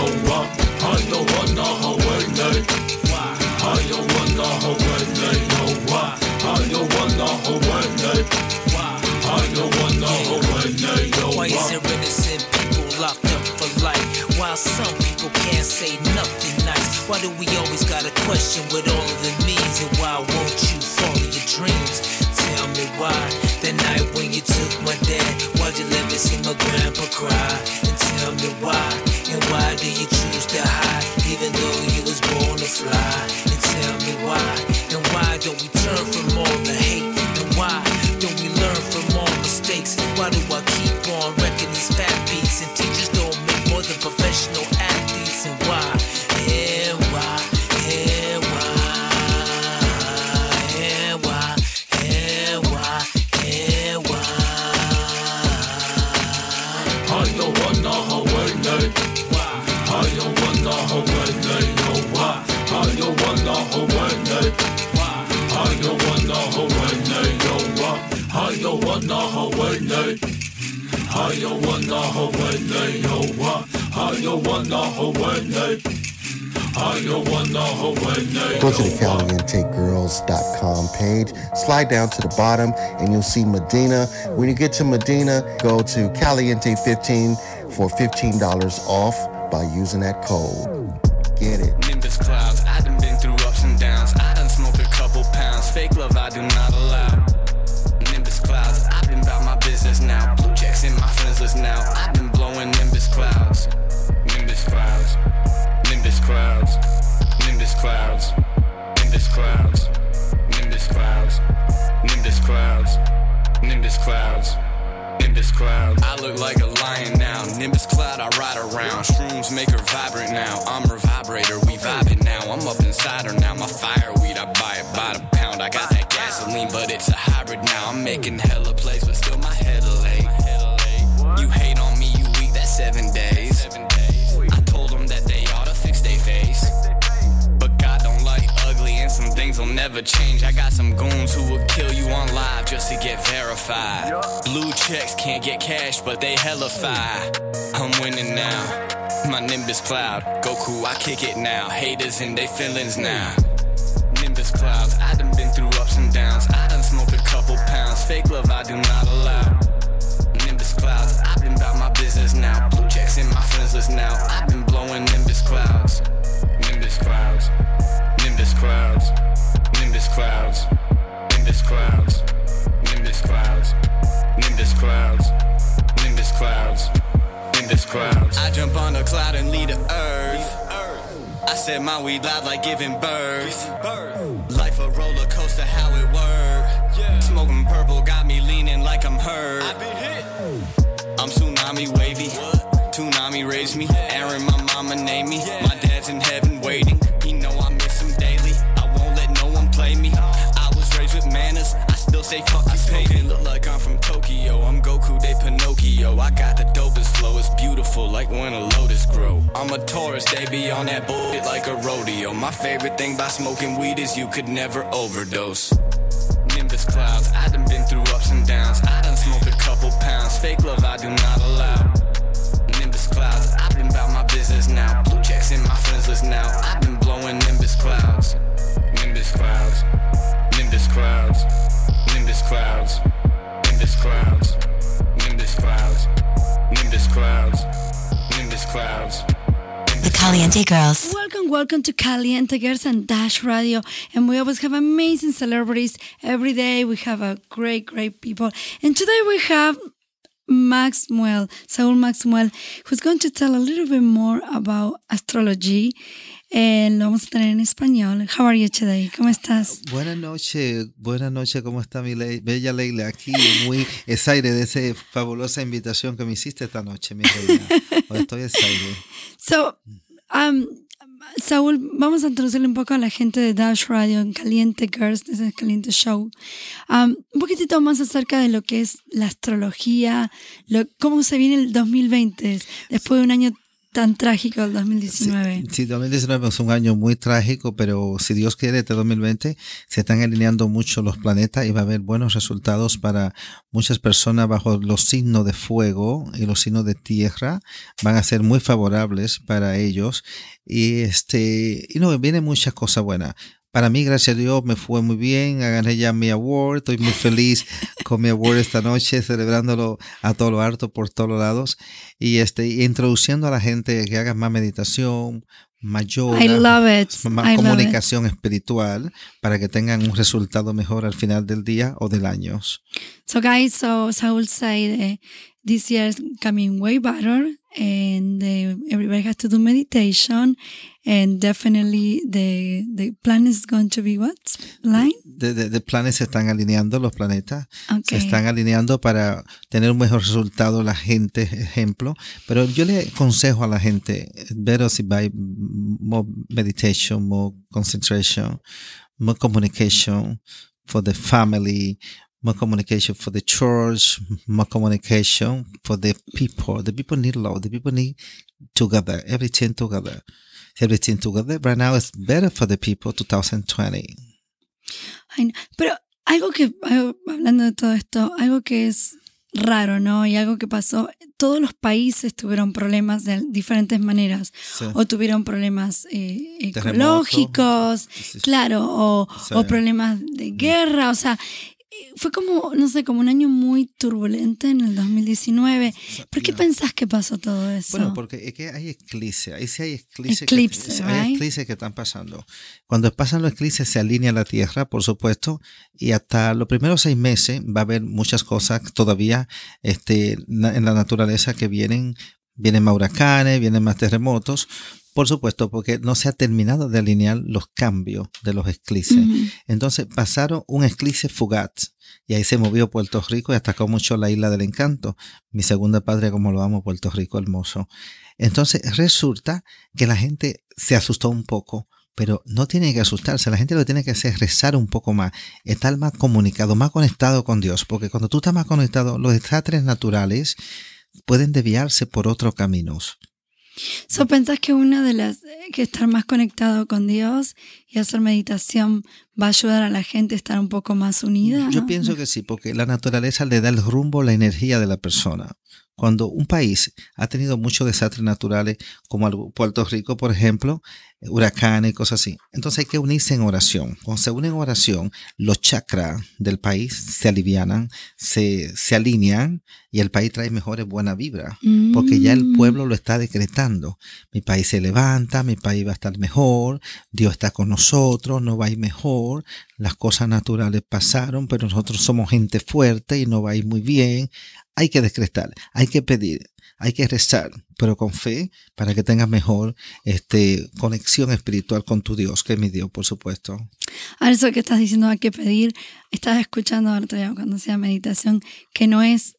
Why do we always gotta question what all of it means? And why won't you follow your dreams? Tell me why. That night when you took my dad, why'd you let me see my grandpa cry? Go to the CalienteGirls.com page, slide down to the bottom, and you'll see Medina. When you get to Medina, go to Caliente15 for $15 off by using that code. Vibrant now. I'm her vibrator, we vibing now. I'm up inside her now. My fireweed, I buy it by the pound. I got that gasoline, but it's a hybrid now. I'm making hella never change. I got some goons who will kill you on live just to get verified. Blue checks can't get cash, but they hella fi. I'm winning now. My Nimbus cloud, Goku, I kick it now. Haters in they feelings now. Nimbus clouds, I done been through ups and downs. I done smoked a couple pounds. Fake love, I do not allow. Nimbus clouds, I've been about my business now. Blue checks in my friends list now. I've been blowing Nimbus clouds. Nimbus clouds. Nimbus clouds. Nimbus clouds. Nimbus clouds. Nimbus clouds. Nimbus clouds. Nimbus clouds. Nimbus clouds. I jump on a cloud and lead the earth. I said my weed loud like giving birth. Life a roller coaster, how it work. Smoking purple got me leaning like I'm hurt. I'm tsunami wavy. Tsunami raised me. Aaron, my mama named me. My dad's in heaven say fuck you smoking. Look like I'm from Tokyo. I'm Goku de Pinocchio. I got the dopest flow. It's beautiful like when a lotus grow. I'm a Taurus. They be on that bullshit like a rodeo. My favorite thing by smoking weed is you could never overdose. Nimbus clouds. I done been through ups and downs. I done smoked a couple pounds. Fake love, I do not allow. Caliente Girls. Welcome, welcome to Caliente Girls and Dash Radio. And we always have amazing celebrities every day. We have a great, great people. And today we have Maxwell, Saul Maxwell, who's going to tell a little bit more about astrology. And lo vamos a tener en español. How are you today? ¿Cómo estás? Buenas noches, buenas noches, ¿cómo está mi ley- bella Leila? Aquí muy excited de esa fabulosa invitación que me hiciste esta noche, mi reina. Estoy excited. So, um, Saúl, vamos a introducirle un poco a la gente de Dash Radio en Caliente Girls, de ese Caliente Show. Um, un poquitito más acerca de lo que es la astrología, lo, cómo se viene el 2020 después de un año tan trágico, el 2019. Sí, 2019 es un año muy trágico, pero si Dios quiere, este 2020 se están alineando mucho los planetas y va a haber buenos resultados para muchas personas bajo los signos de fuego y los signos de tierra. Van a ser muy favorables para ellos. Y este, y no, vienen muchas cosas buenas. Para mí, gracias a Dios, me fue muy bien. Gané ya mi award. Estoy muy feliz con mi award esta noche, celebrándolo a todo lo alto por todos lados. Y este, introduciendo a la gente que haga más meditación, yoga, I love it. comunicación espiritual para que tengan un resultado mejor al final del día o del año. So, guys, so Saul said uh, this year is coming way better, and uh, everybody has to do meditation, and definitely the the plan is going to be what line. De, de- de planes se están alineando los planetas, se Okay. están alineando para tener un mejor resultado la gente, ejemplo. Pero yo le aconsejo a la gente, better si by more meditation, more concentration, more communication for the family, more communication for the church, more communication for the people. The people need love. The people need together, everything together. Everything together. Right now it's better for the people 2020. Ay, no. Pero algo que, hablando de todo esto, algo que es raro, ¿no? Y algo que pasó, todos los países tuvieron problemas de diferentes maneras. Sí. O tuvieron problemas eh, ecológicos, claro, o, Sí. o problemas de guerra, o sea, fue como, no sé, como un año muy turbulento en el 2019. ¿Por qué pensás que pasó todo eso? Bueno, porque es que hay eclipses, ahí sí hay eclipses, Eclipse, que, hay eclipses que están pasando. Cuando pasan los eclipses se alinea la Tierra, por supuesto, y hasta los primeros seis meses va a haber muchas cosas todavía este, en la naturaleza que vienen, vienen más huracanes, vienen más terremotos, por supuesto, porque no se ha terminado de alinear los cambios de los. Ujú. Entonces pasaron un eclipse fugaz y ahí se movió Puerto Rico y atacó mucho la isla del encanto. Mi segunda patria, como lo amo, Puerto Rico hermoso. Entonces resulta que la gente se asustó un poco, pero no tiene que asustarse. La gente lo que tiene que hacer es rezar un poco más, estar más comunicado, más conectado con Dios, porque cuando tú estás más conectado, los desastres naturales pueden desviarse por otros caminos. So, ¿Pensás que una de las, que estar más conectado con Dios y hacer meditación va a ayudar a la gente a estar un poco más unida? Yo pienso que sí, porque la naturaleza le da el rumbo, la energía de la persona. Cuando un país ha tenido muchos desastres naturales, como Puerto Rico, por ejemplo, huracanes, cosas así, entonces hay que unirse en oración. Cuando se unen en oración, los chakras del país se alivianan, se, se alinean y el país trae mejores buena vibra, porque ya el Mm. pueblo lo está decretando. Mi país se levanta, mi país va a estar mejor, Dios está con nosotros, nos va a ir mejor, las cosas naturales pasaron, pero nosotros somos gente fuerte y nos va a ir muy bien. Hay que decretar, hay que pedir, hay que rezar, pero con fe para que tengas mejor este, conexión espiritual con tu Dios, que es mi Dios, por supuesto. Ahora eso que estás diciendo hay que pedir, estás escuchando ahora cuando sea meditación, que no es,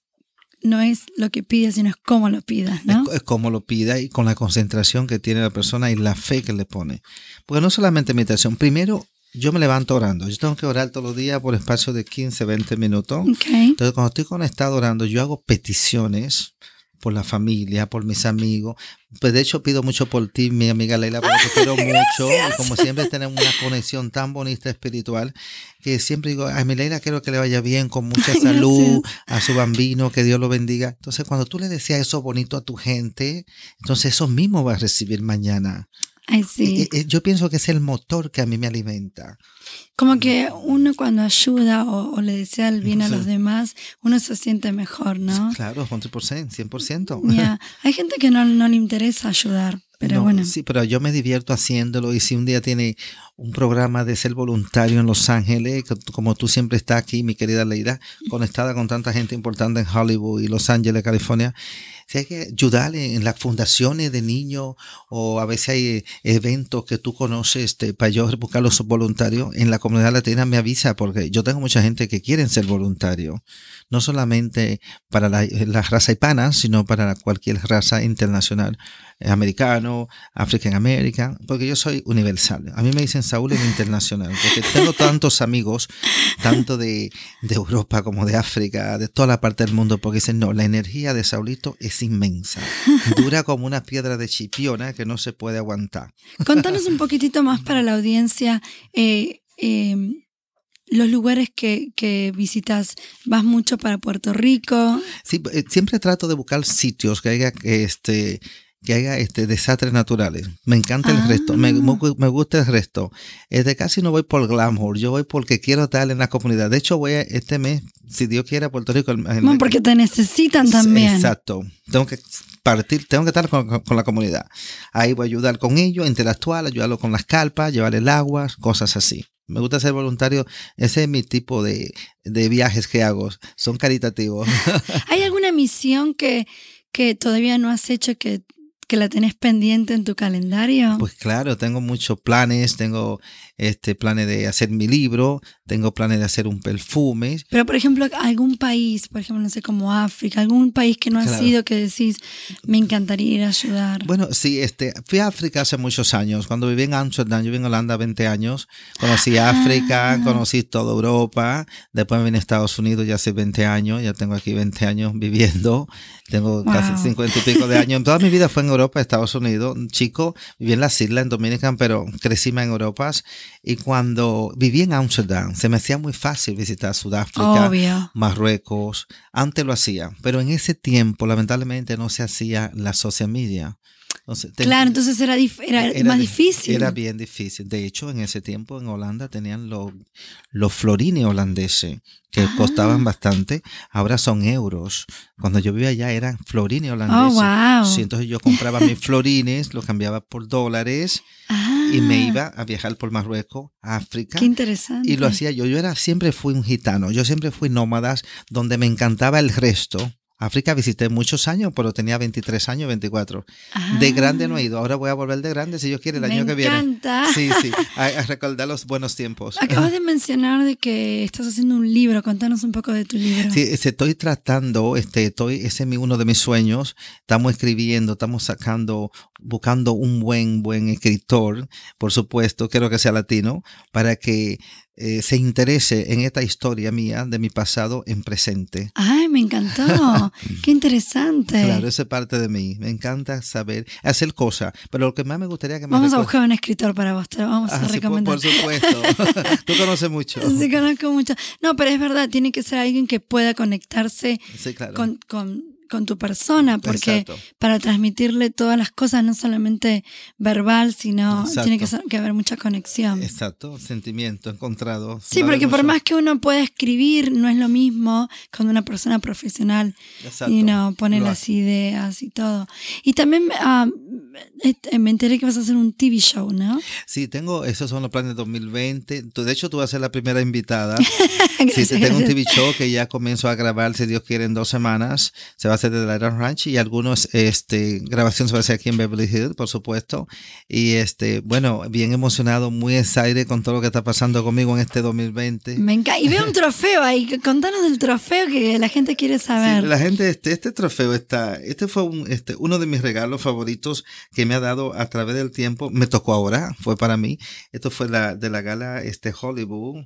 no es lo que pides, sino es cómo lo pidas, ¿no? Es como lo pida y con la concentración que tiene la persona y la fe que le pone. Porque no solamente meditación, primero yo me levanto orando. Yo tengo que orar todos los días por espacio de 15, 20 minutos. Ok. Entonces, cuando estoy conectado orando, yo hago peticiones por la familia, por mis amigos. Pues de hecho pido mucho por ti, mi amiga Leila, porque te quiero mucho. Y como siempre tenemos una conexión tan bonita espiritual, que siempre digo, ay, mi Leila, quiero que le vaya bien, con mucha salud, gracias. a su bambino, que Dios lo bendiga. Entonces, cuando tú le decías eso bonito a tu gente, entonces eso mismo va a recibir mañana. Ay, sí. Yo pienso que es el motor que a mí me alimenta. Como que uno cuando ayuda o, o le desea el bien a los demás, uno se siente mejor, ¿no? Claro, 100%, 100%. Ya. Hay gente que no, no le interesa ayudar, pero No, bueno. Sí, pero yo me divierto haciéndolo y si un día tiene un programa de ser voluntario en Los Ángeles, como tú siempre estás aquí, mi querida Leida, conectada con tanta gente importante en Hollywood y Los Ángeles, California, si hay que ayudarle en las fundaciones de niños o a veces hay eh, eventos que tú conoces este, para yo buscar los voluntarios en la comunidad latina, me avisa porque yo tengo mucha gente que quieren ser voluntario, no solamente para la, raza hispana, sino para cualquier raza internacional, eh, americano, African American, porque yo soy universal. A mí me dicen Saúl el internacional, porque tengo tantos amigos, tanto de, de Europa como de África, de toda la parte del mundo, porque dicen, no, la energía de Saulito es inmensa, dura como una piedra de chipiona que no se puede aguantar. Contanos un poquitito más para la audiencia. eh, eh, los lugares que, que visitas, vas mucho para Puerto Rico. Sí, eh, siempre trato de buscar sitios que haya que este que haya este desastres naturales. Me encanta el resto, me, me gu- me gusta el resto. Este casi no voy por glamour, yo voy porque quiero estar en la comunidad. De hecho, voy a, este mes, si Dios quiere, a Puerto Rico. el- el- Bueno, porque te necesitan también. Exacto. Tengo que partir, tengo que estar con, con- con la comunidad. Ahí voy a ayudar con ellos, interactuar, ayudarlo con las carpas, llevar el agua, cosas así. Me gusta ser voluntario. Ese es mi tipo de, de viajes que hago. Son caritativos. ¿Hay alguna misión que, que todavía no has hecho que, que la tenés pendiente en tu calendario? Pues claro, tengo muchos planes. Tengo este planes de hacer mi libro, tengo planes de hacer un perfume. Pero, por ejemplo, algún país, por ejemplo, no sé, como África, algún país que no has Claro. ido que decís, me encantaría ir a ayudar. Bueno, sí, este, fui a África hace muchos años. Cuando viví en Amsterdam, yo viví en Holanda 20 años. Conocí África, conocí toda Europa. Después me vine a Estados Unidos ya hace 20 años. Ya tengo aquí 20 años viviendo. Tengo Wow. casi 50 y pico de años. Toda mi vida fue en Europa Europa, Estados Unidos, chico, viví en las islas, en Dominican, pero crecí más en Europa. Y cuando viví en Amsterdam, se me hacía muy fácil visitar Sudáfrica, Obvio. Marruecos. Antes lo hacía, pero en ese tiempo, lamentablemente, no se hacía la social media. Entonces, Claro, entonces era, dif- era, más di- difícil. Era bien difícil. De hecho, en ese tiempo en Holanda tenían los, los florines holandeses que Ah. costaban bastante. Ahora son euros. Cuando yo vivía allá eran florines holandeses. Oh, wow. Sí, entonces yo compraba mis florines, los cambiaba por dólares y me iba a viajar por Marruecos, África. Ah. Qué interesante. Y lo hacía yo. Yo era, siempre fui un gitano. Yo siempre fui nómadas donde me encantaba el resto. África visité muchos años, pero tenía 23 años, 24. De grande no he ido. Ahora voy a volver de grande si Dios quiere el Ah. Me año que viene. encanta. Sí, sí. A, a recordar los buenos tiempos. Acabas de mencionar de que estás haciendo un libro. Contanos un poco de tu libro. Sí, estoy tratando, este, estoy, ese es uno de mis sueños. Estamos escribiendo, estamos sacando, buscando un buen, buen escritor, por supuesto, quiero que sea latino, para que eh, se interese en esta historia mía de mi pasado en presente. Ay, me encantó. Qué interesante. Claro, esa es parte de mí. Me encanta saber, hacer cosas. Pero lo que más me gustaría que me Vamos a buscar un escritor para vos, te lo vamos Ah, a sí, por, recomendar. por supuesto. Tú conoces mucho. Sí, conozco mucho. No, pero es verdad, tiene que ser alguien que pueda conectarse Sí, claro. con, con, con tu persona, porque Exacto. para transmitirle todas las cosas, no solamente verbal, sino Exacto. tiene que, ser- que haber mucha conexión. Exacto, sentimiento encontrado. Sí, porque por más que uno pueda escribir, no es lo mismo cuando una persona profesional y no pone Lo las ideas y todo. Y también este, me enteré que vas a hacer un TV show, ¿no? Sí, tengo, esos son los planes de 2020. Tú- De hecho, tú vas a ser la primera invitada. sí, Gracias, te tengo un. TV show que ya comienzo a grabar, si Dios quiere, en dos semanas. Se va a desde la Iron Ranch y algunos, este, grabación se va a hacer aquí en Beverly Hills, por supuesto. Y este, bueno, bien emocionado, muy excited con todo lo que está pasando conmigo en este 2020. Me encanta. Y veo un trofeo ahí. Contanos del trofeo que la gente quiere saber. Sí, la gente, este, este trofeo está, este fue un, este, uno de mis regalos favoritos que me ha dado a través del tiempo. Me tocó ahora, fue para mí. Esto fue la, de la gala, este, Hollywood,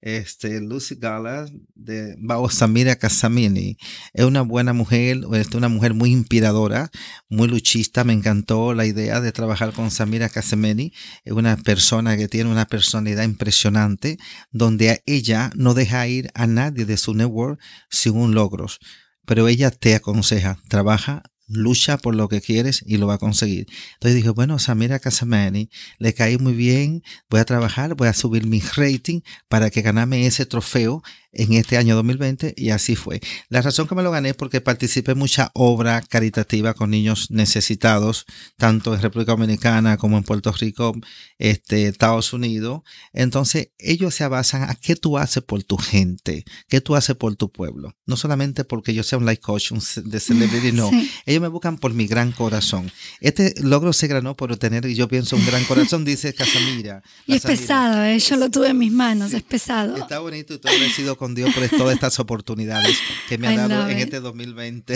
este, Lucy Gala de Bao Samira Casamini. Es una buena mujer, este, una mujer muy inspiradora, muy luchista. Me encantó la idea de trabajar con Samira Casamini. Es una persona que tiene una personalidad impresionante, donde ella no deja ir a nadie de su network sin un logros. Pero ella te aconseja, trabaja, lucha por lo que quieres y lo va a conseguir. Entonces dije, bueno, Samira Casamani, le caí muy bien, voy a trabajar, voy a subir mi rating para que ganarme ese trofeo en este año 2020 y así fue. La razón que me lo gané es porque participé en mucha obra caritativa con niños necesitados, tanto en República Dominicana como en Puerto Rico, este, Estados Unidos. Entonces ellos se basan a qué tú haces por tu gente, qué tú haces por tu pueblo. No solamente porque yo sea un life coach un de celebrity, no. Sí. Ellos me buscan por mi gran corazón. Este logro se ganó por tener, yo pienso, un gran corazón, dice Casamira. Y es Casamira. pesado, ¿eh? yo lo tuve en mis manos, es pesado. Está bonito y estoy agradecido con Dios por todas estas oportunidades que me ha I dado en it. este 2020.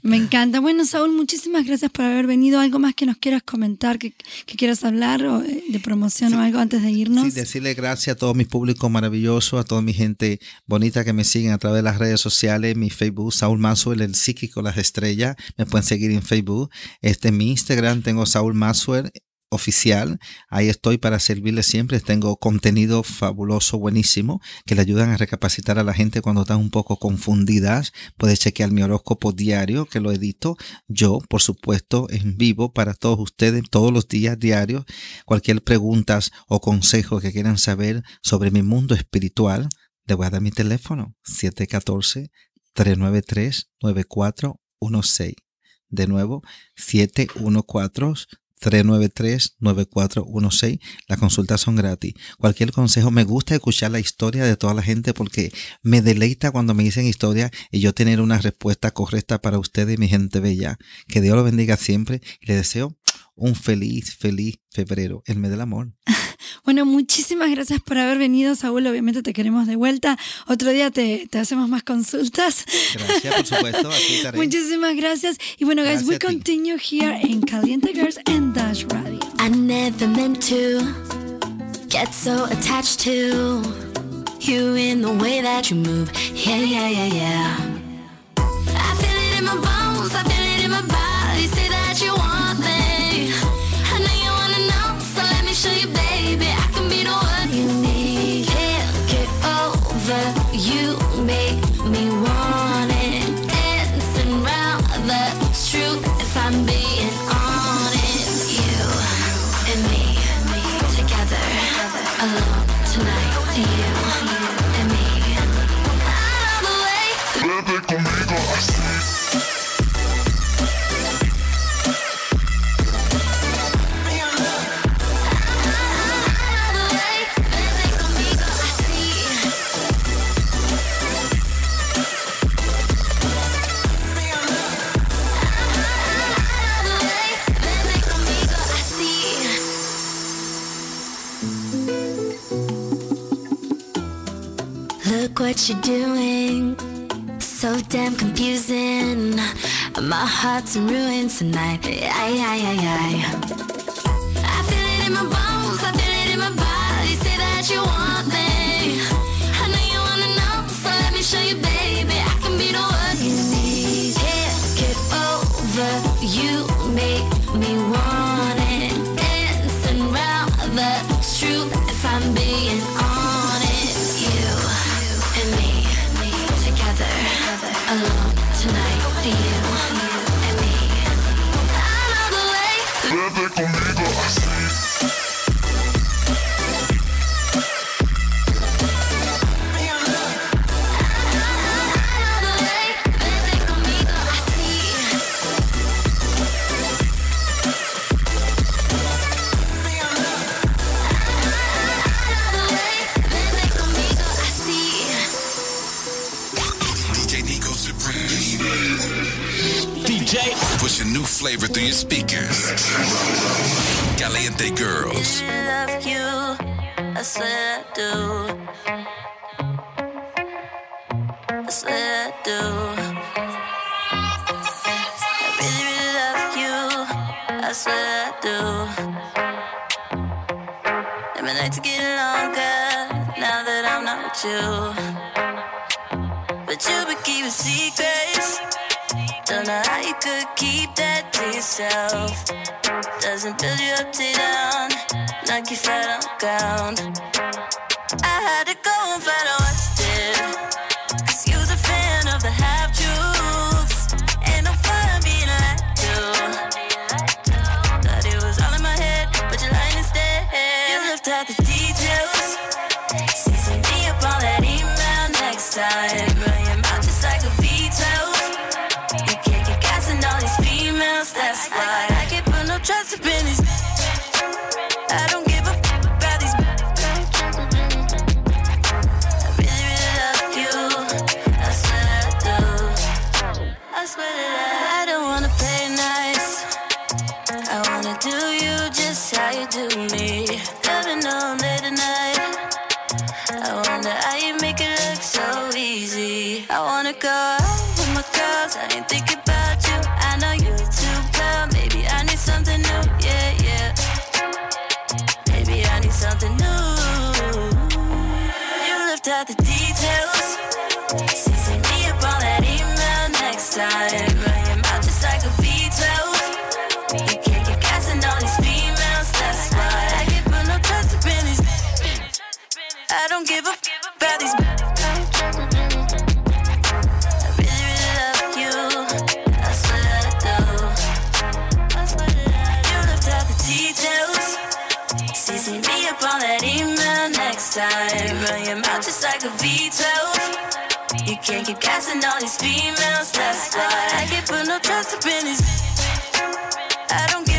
Me encanta. Bueno, Saúl, muchísimas gracias por haber venido. ¿Algo más que nos quieras comentar, que, que quieras hablar o eh, de promoción o algo antes de irnos? Sí, decirle gracias a todo mi público maravilloso, a toda mi gente bonita que me siguen a través de las redes sociales, mi Facebook, Saúl Maxwell, el psíquico, las estrellas, me pueden seguir en Facebook. Este, en mi Instagram tengo Saúl Maxwell oficial, ahí estoy para servirles siempre, tengo contenido fabuloso, buenísimo, que le ayudan a recapacitar a la gente cuando están un poco confundidas, puedes chequear mi horóscopo diario, que lo edito yo, por supuesto, en vivo para todos ustedes, todos los días diarios, cualquier preguntas o consejo que quieran saber sobre mi mundo espiritual, le voy a dar mi teléfono, 714-393-9416. De nuevo, 714-393-9416. Las consultas son gratis. Cualquier consejo, me gusta escuchar la historia de toda la gente porque me deleita cuando me dicen historia y yo tener una respuesta correcta para ustedes y mi gente bella. Que Dios lo bendiga siempre y le deseo un feliz, feliz febrero, el mes del amor. Bueno, muchísimas gracias por haber venido, Saúl. Obviamente te queremos de vuelta. Otro día te, te hacemos más consultas. Gracias, por supuesto. Aquí estaré. Muchísimas gracias. Y bueno, guys, we Gracias a ti. continue here in Caliente Girls and Dash Radio. I never meant to get so attached to you in the way that you move. Yeah, yeah, yeah, yeah. I feel it in my bones, I feel it in my body. Say that you want show you, What you're doing, so damn confusing. My heart's in ruins tonight. Ay, ay. I feel it in my bones, I feel it in my body. Say that you want me. I know you wanna know, so let me show you, flavor through your speakers. Caliente Girls. love you, I swear I do. I swear I do. I really, really love you, I swear I do. And my nights are getting longer now that I'm not with you. But you been keeping secrets. Don't know how you could keep that to yourself. Doesn't build you up, to down, knock you flat on the ground. I had to go and find out what you did. Cause you was a fan of the half truths. Ain't no fun being lied to. Thought it was all in my head, but you're lying instead. You left out the details. Don't give f- about these. Up on that email next time. Run your mouth just like a V12. You can't keep casting all these females. That's why I can't put no trust up in these. I don't give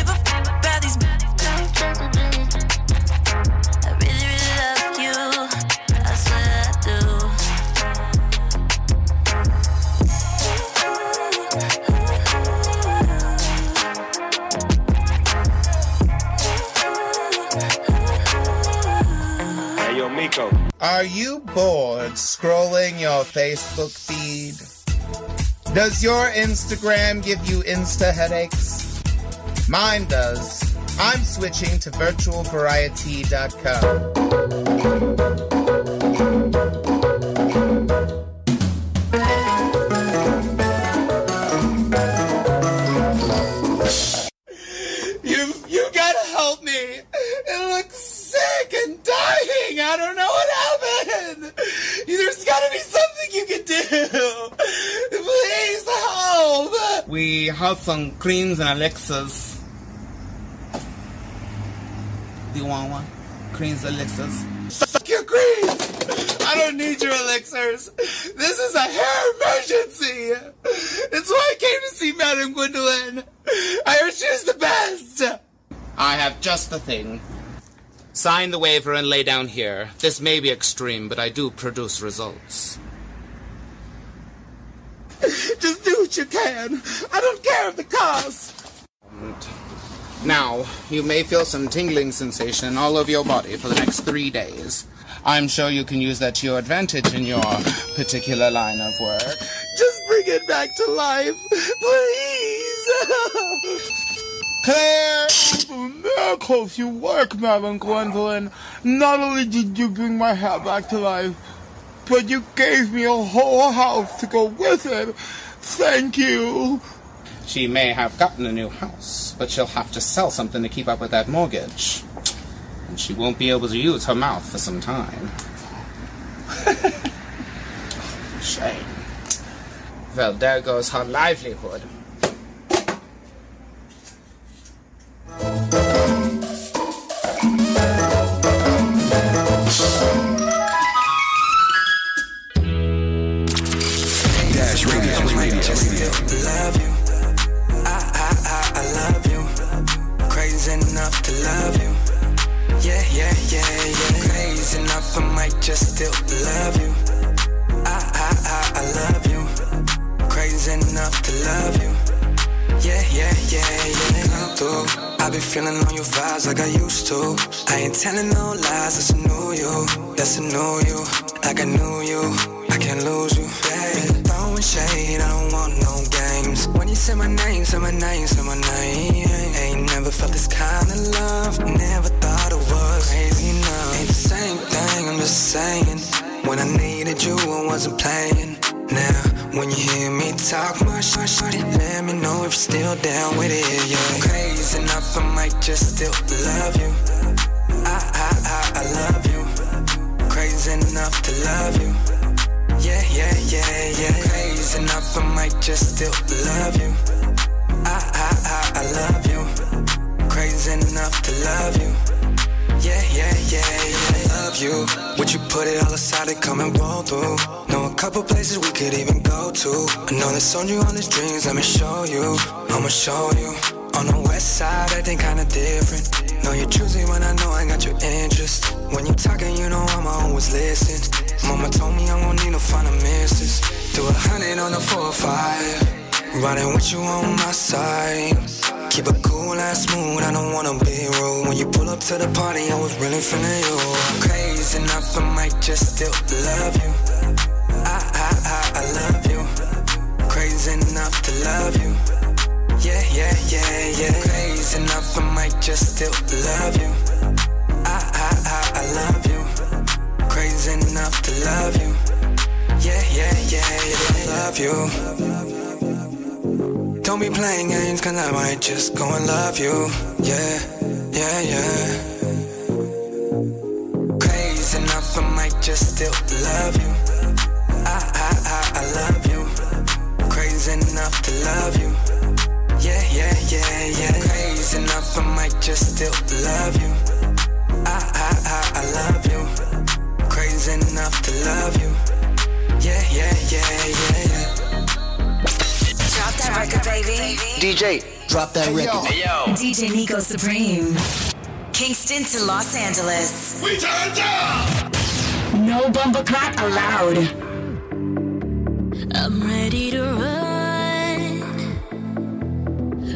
Miko. Are you bored scrolling your Facebook feed? Does your Instagram give you insta headaches? Mine does. I'm switching to virtualvariety.com. gotta be something you can do. Please help. We have some creams and Alexas. Do you want one? Creams, Alexas. Fuck your creams. I don't need your elixirs. This is a hair emergency. It's why I came to see Madame Gwendolyn. I heard she's the best. I have just the thing. Sign the waiver and lay down here. This may be extreme, but I do produce results. Just do what you can. I don't care of the cost. Now, you may feel some tingling sensation all over your body for the next three days. I'm sure you can use that to your advantage in your particular line of work. Just bring it back to life, please. Claire! Miracles, you work, Madam Gwendolyn. Not only did you bring my hair back to life, but you gave me a whole house to go with it. Thank you. She may have gotten a new house, but she'll have to sell something to keep up with that mortgage. And she won't be able to use her mouth for some time. Shame. Well, there goes her livelihood. Dash I on you on these dreams, let me show you. I'ma show you. On the west side, acting kinda different. Know you're choosy when I know I got your interest. When you talking, you know I'ma always listen. Mama told me I won't need no final misses. Do a hundred on the four or five. Riding with you on my side. Keep it cool and smooth, I don't wanna be rude. When you pull up to the party, I was really feeling you. Crazy enough, I might just still love you. To love you. Yeah, yeah, yeah, yeah. Crazy enough, I might just still love you. I, I, I, I love you. Crazy enough to love you. Yeah, yeah, yeah, yeah. Love you. Don't be playing games, cause I might just go and love you. Yeah, yeah, yeah. Crazy enough, I might just still love you. Enough to love you. Yeah, yeah, yeah, yeah. Crazy enough, I might just still love you. I, I, I, I love you. Crazy enough to love you. Yeah, yeah, yeah, yeah, yeah. Drop that record, baby. DJ, drop that record. Hey, yo. DJ Nico Supreme. Kingston to Los Angeles. We turn down. No bumper crack allowed. I'm ready to run,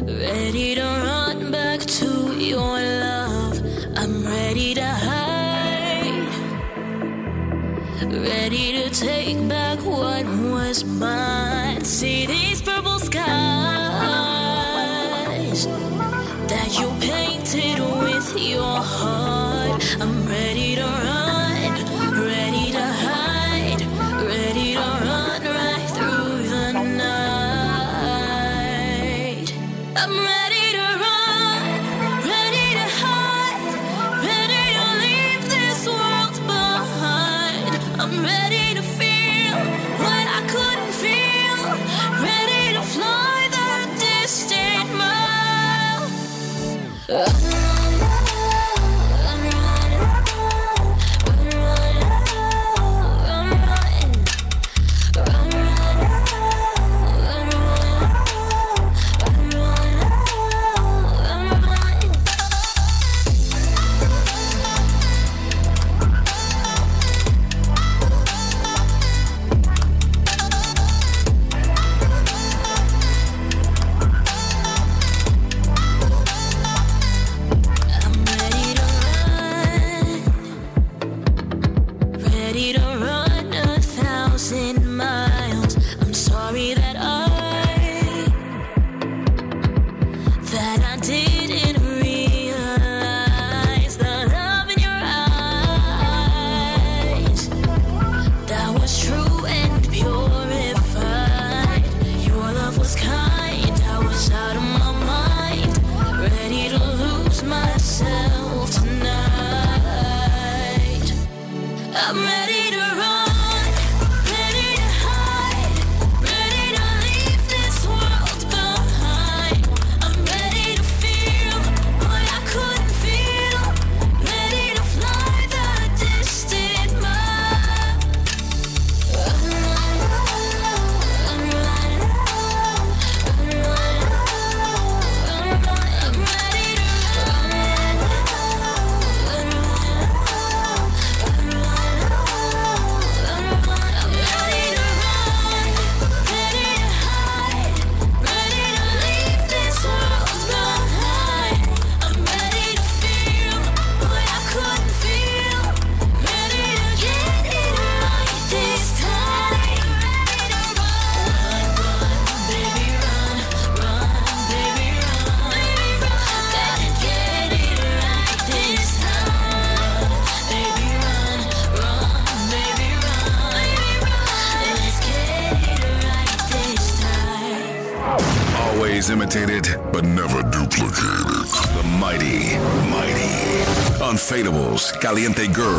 ready to run back to your love. I'm ready to hide, ready to take back what was mine. See these purple skies Caliente Girls.